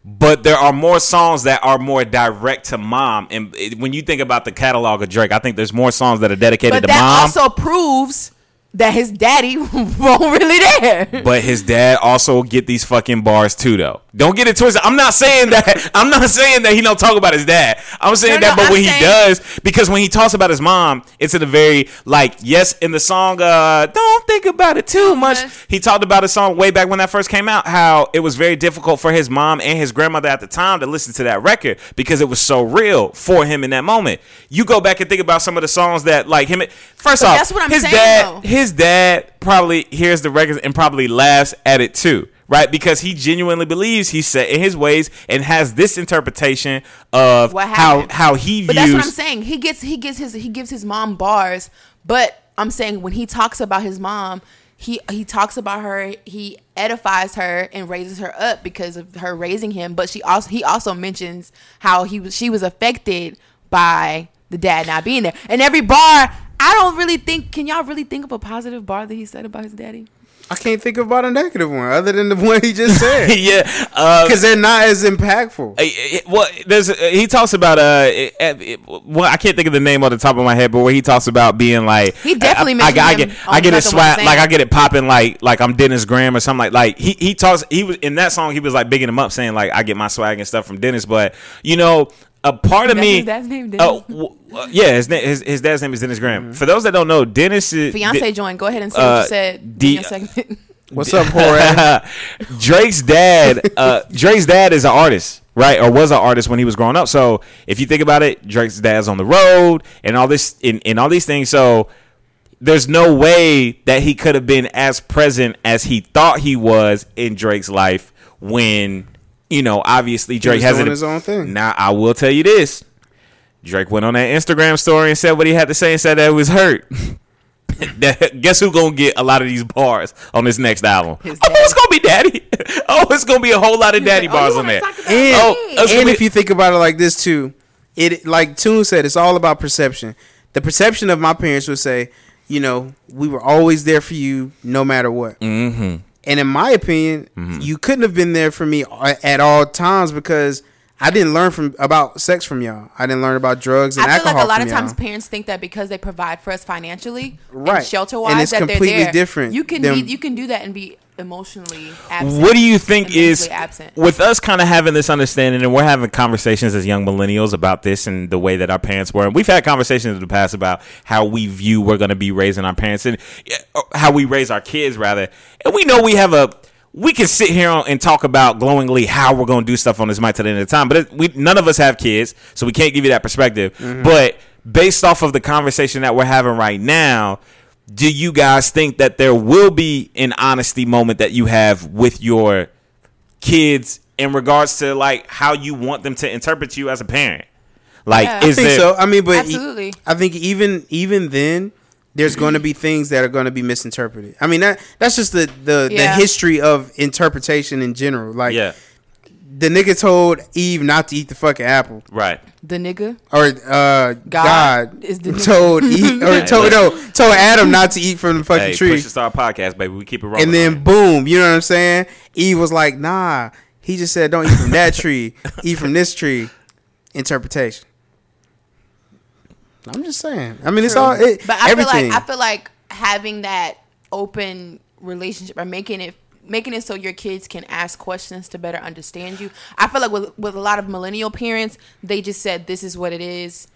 but there are more songs that are more direct to mom. And when you think about the catalog of Drake, I think there's more songs that are dedicated But to that mom. also proves that his daddy *laughs* won't really there. but his dad also get these fucking bars too, though. Don't get it twisted. I'm not saying that. *laughs* I'm not saying that he don't talk about his dad. I'm saying No, that, no, but I'm when saying- he does, because when he talks about his mom, it's in a very like yes in the song. uh Don't think about it too much. much. He talked about his song way back when that first came out. How it was very difficult for his mom and his grandmother at the time to listen to that record because it was so real for him in that moment. You go back and think about some of the songs that like him. First But off, that's what I'm his saying, dad, though. his dad probably hears the records and probably laughs at it too, right? Because he genuinely believes he's set in his ways and has this interpretation of how how he views. But that's what I'm saying. He gets he gets his he gives his mom bars, but I'm saying when he talks about his mom, he he talks about her, he edifies her and raises her up because of her raising him, but she also he also mentions how he was she was affected by the dad not being there. And every bar, I don't really think can y'all really think of a positive bar that he said about his daddy? I can't think about a negative one other than the *laughs* one he just said *laughs* yeah, uh, because they're not as impactful. Eh, eh, well, there's uh, he talks about uh, well, I can't think of the name on the top of my head, but where he talks about being like He definitely I, I, mentioned I get I get it Nothing swag like I get it popping like like I'm Dennis Graham or something like like he he talks he was in that song he was like bigging him up saying like I get my swag and stuff from Dennis, but you know a part of That's me his dad's name, oh Dennis? w- uh, yeah his, na- his his dad's name is Dennis Graham. For those that don't know, Dennis is Fiance Di- joined. Go ahead and say uh, what you said D- in your segment. *laughs* What's up, *laughs* Jorge? Drake's dad, uh, Drake's dad is an artist, right? Or was an artist when he was growing up. So if you think about it, Drake's dad's on the road and all this, in, in all these things. So there's no way that he could have been as present as he thought he was in Drake's life when, you know, obviously Drake has doing his own thing. Now I will tell you this: Drake went on that Instagram story and said what he had to say and said that it was hurt. *laughs* Guess who gonna get a lot of these bars on this next album? Oh, it's gonna be Daddy. *laughs* Oh, it's gonna be a whole lot of Daddy like, oh, bars you on wanna there. talk about And, Oh, and gonna if you think about it like this too, it like Tune said, it's all about perception. The perception of my parents would say, you know, we were always there for you no matter what. Mm-hmm. And in my opinion, mm-hmm. you couldn't have been there for me at all times because I didn't learn from about sex from y'all. I didn't learn about drugs and I feel alcohol like a lot of times y'all. parents think that because they provide for us financially, Right. shelter wise, that completely they're there. different You can than- be, you can do that and be emotionally absent. What do you think is absent. with us kind of having this understanding and we're having conversations as young millennials about this and the way that our parents were and we've had conversations in the past about how we view we're going to be raising our parents and uh, how we raise our kids rather and we know we have a we can sit here and talk about glowingly how we're going to do stuff on this mic to the end of the time but it, we none of us have kids so we can't give you that perspective but based off of the conversation that we're having right now do you guys think that there will be an honesty moment that you have with your kids in regards to like how you want them to interpret you as a parent? Like, Yeah. is I think there? so. I mean, but Absolutely. I think even even then, there's going to be things that are going to be misinterpreted. I mean, that that's just the the, the history of interpretation in general. Like, Yeah, the nigga told Eve not to eat the fucking apple, right. the nigga? or uh, God, is the nigga. told Eve, *laughs* or Hey, told no, told Adam not to eat from the fucking Hey, tree. Push To Start podcast, baby. We keep it rolling. And then boom, you know what I'm saying? Eve was like, "Nah." He just said, "Don't eat from that tree. *laughs* Eat from this tree." Interpretation. I'm just saying. I mean, it's all it, But I everything. feel like I feel like having that open relationship or making it making it so your kids can ask questions to better understand you. I feel like with with a lot of millennial parents, they just said this is what it is.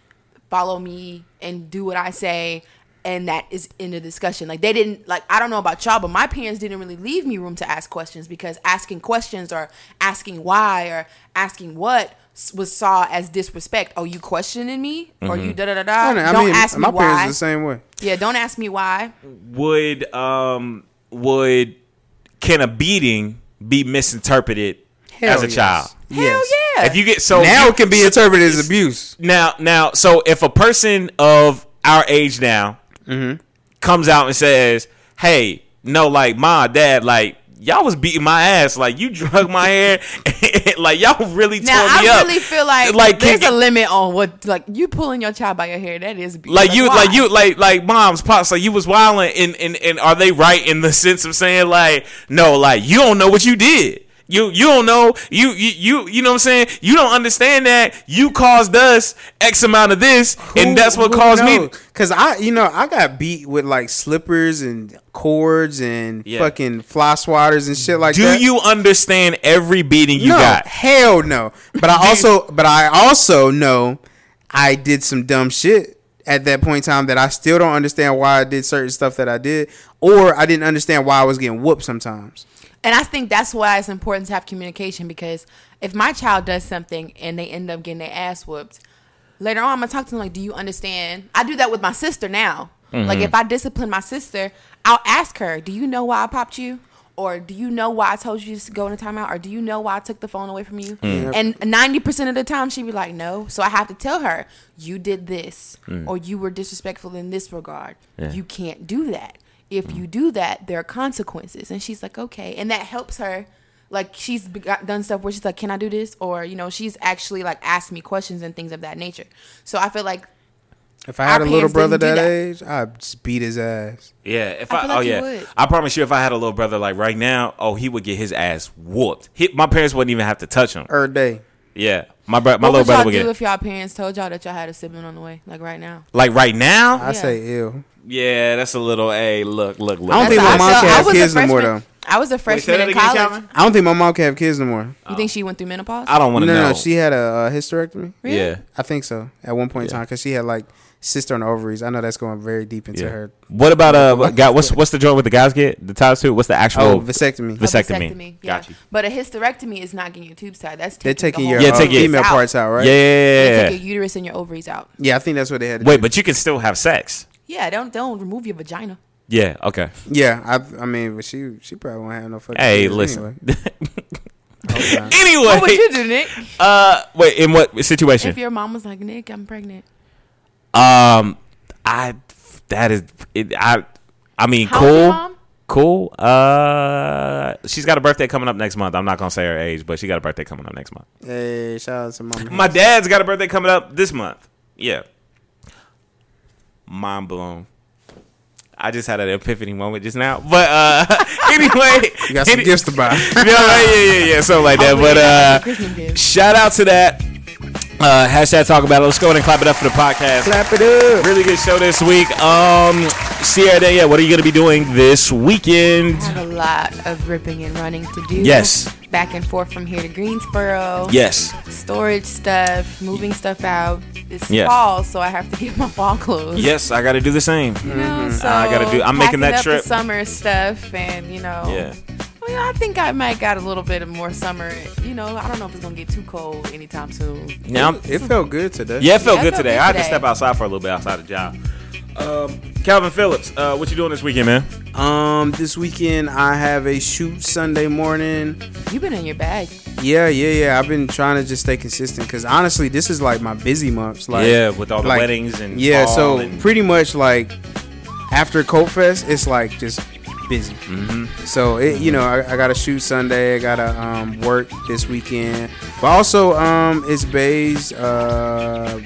Follow me and do what I say. And that is in the discussion. Like they didn't like I don't know about y'all, but my parents didn't really leave me room to ask questions because asking questions or asking why or asking what was saw as disrespect. Oh, you questioning me or you da da da da. Don't I mean, ask me my parents why. are the same way. Yeah, don't ask me why. would um would can a beating be misinterpreted Hell as a yes. child? Hell Yes. yeah. If you get so now you- it can be interpreted as abuse. Now, now, so if a person of our age now Mm-hmm. comes out and says, "Hey, no, like my dad, like y'all was beating my ass, like you *laughs* drug my hair, like y'all really Now tore me I up. really feel like, Like, can- there's a limit on what like you pulling your child by your hair. That is abuse. like you, why? like you, like like moms, pops, like you was wilding, and and and are they right in the sense of saying like no, like you don't know what you did. You you don't know you you you you know what I'm saying. You don't understand that you caused us X amount of this, and that's what caused me. Cause I, you know, I got beat with like slippers and cords and Yeah. fucking fly swatters and shit like Do that. Do you understand every beating you no, got? hell no. But I *laughs* also, but I also know I did some dumb shit at that point in time that I still don't understand why I did certain stuff that I did, or I didn't understand why I was getting whooped sometimes. And I think that's why it's important to have communication because if my child does something and they end up getting their ass whooped, later on I'm gonna talk to them like, "Do you understand?" I do that with my sister now. Like mm-hmm. if I discipline my sister, I'll ask her, "Do you know why I popped you?" Or do you know why I told you to go in a timeout? Or do you know why I took the phone away from you? Mm. And ninety percent of the time she'd be like, "No." So I have to tell her, "You did this, mm. or you were disrespectful in this regard. Yeah. You can't do that. If you do that, there are consequences." And she's like, "Okay," and that helps her. Like she's done stuff where she's like, "Can I do this?" Or you know, she's actually like asked me questions and things of that nature. So I feel like If I had Our a little brother that, that. age, I'd just beat his ass. Yeah, if I I, feel oh yeah, would. I promise you, if I had a little brother like right now, oh he would get his ass whooped. He, my parents wouldn't even have to touch him. Er day. Yeah, my bro, my what little would brother y'all would do get if y'all parents told y'all that y'all had a sibling on the way, like right now? like right now. I Yeah. say ill. Yeah, that's a little. Hey, look, look, look. I don't think my how mom I can. I have was a kids no more, freshman- I was a Wait, say freshman that in again, college. Calvin? I don't think my mom can have kids no more. You think she went through menopause? I don't want No, to no, know. no, no, she had a, uh hysterectomy. Really? Yeah, I think so. At one point in time, because she had like cyst on the ovaries. I know that's going very deep into yeah. her. What about uh, *laughs* what- guy? What's what's the joint with the guys get the ties to? What's the actual? Oh, vasectomy. A vasectomy. yeah. Got you. But a hysterectomy is not getting your tubes tied. That's They're taking, taking the your Yeah, uh, take it- female out. parts out, right? Yeah, They yeah, yeah, take your uterus and your ovaries out. Yeah, I think that's what they had. To Wait, do. but you can still have sex. Yeah, don't don't remove your vagina. Yeah. Okay. yeah, I, I mean, but she she probably won't have no fucking. Hey, kids listen. Anyway. *laughs* Okay. anyway, What would you do, Nick? uh, wait, in what situation? if your mom was like, Nick, I'm pregnant. Um, I that is it. I I mean, How cool, cool. Uh, she's got a birthday coming up next month. I'm not gonna say her age, but she got a birthday coming up next month. Hey, shout out to mama. My dad's got a birthday coming up this month. Yeah, mind blown. I just had an epiphany moment just now, but uh, *laughs* anyway, You got some any- gifts to buy. *laughs* yeah, yeah, yeah, yeah, something like that. Hopefully But that's uh, a Christmas gift. shout out to that. Uh, hashtag talk about it. Let's go ahead and clap it up for the podcast. Clap it up. Really good show this week. Um, Siara, yeah, what are you going to be doing this weekend? I have a lot of ripping and running to do. Yes. Back and forth from here to Greensboro. Yes. Storage stuff, moving stuff out. It's Yeah. fall, so I have to get my fall clothes. Yes, I got to do the same. You know, mm-hmm. so I gotta do- I'm making that up trip. The summer stuff, and you know. Yeah. I, mean, I think I might got a little bit of more summer. You know, I don't know if it's gonna get too cold anytime soon. Yeah, I'm, It felt good today. yeah, it felt Yeah, it good felt today. good I had to step outside for a little bit outside the job. Um, Calvin Phillips, uh, what you doing this weekend, man? Um, this weekend I have a shoot Sunday morning. You've been in your bag. Yeah, yeah, yeah. I've been trying to just stay consistent because honestly, this is like my busy months. Like, yeah, with all the like, weddings and yeah. fall So and- pretty much like after Cope Fest, it's like just busy. Mm-hmm. So it, you know, I, I got to shoot Sunday. I got to um, work this weekend, but also um, it's Bay's uh,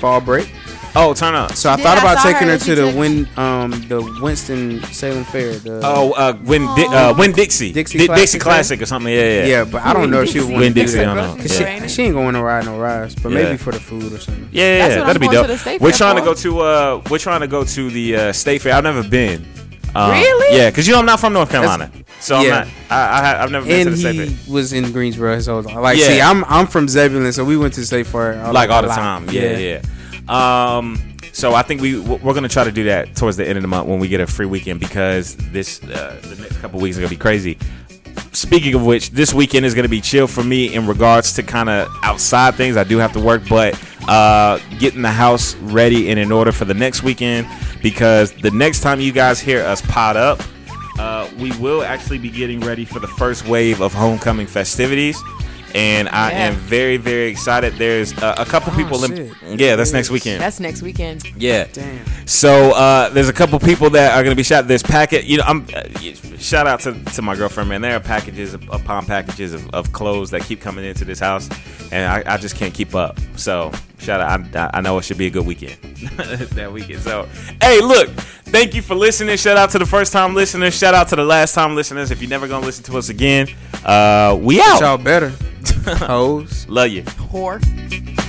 fall break. Oh, turn up. So I Yeah, thought I about saw taking her that to you the took- Win um the Winston Salem Fair. The, Oh, uh, Win Di- uh, Win Dixie, Dixie Di- Classic, Dixie Classic or something. Yeah, yeah. yeah, but I don't know if she would want Win to do Dixie, that. Don't know. Cause store, Yeah. she, she ain't going to ride no rides, but Yeah. maybe for the food or something. Yeah, yeah, That's yeah, what that'd I'm be going dope. to the state we're fair trying to for. go to uh, we're trying to go to the uh, state fair. I've never been. Um, Really? Yeah, because you know I'm not from North Carolina, so I'm yeah. not. I, I ha- I've never been to And the state he fair. was in Greensboro his whole life. Like, Yeah. see, I'm I'm from Zebulon, so we went to state fair all, like all the time. Yeah, yeah. Um, so I think we we're gonna try to do that towards the end of the month when we get a free weekend because this uh, the next couple weeks are gonna be crazy. Speaking of which, this weekend is gonna be chill for me in regards to kind of outside things. I do have to work, but uh, getting the house ready and in order for the next weekend because the next time you guys hear us pot up. Uh, we will actually be getting ready for the first wave of homecoming festivities. And I Yeah. am very very excited. There's uh, a couple Oh, people. Shit. yeah, that's next weekend. That's next weekend. yeah. Damn. So uh, there's a couple people that are gonna be shot. There's packet. You know, I'm uh, shout out to, to my girlfriend, man. There are packages upon packages of, of clothes that keep coming into this house, and I, I just can't keep up. So shout out. I, I know it should be a good weekend *laughs* that weekend. So hey, look, thank you for listening. Shout out to the first time listeners. Shout out to the last time listeners. If you're never gonna listen to us again, uh, we out. Y'all better. *laughs* Hoes. Love you. Whore.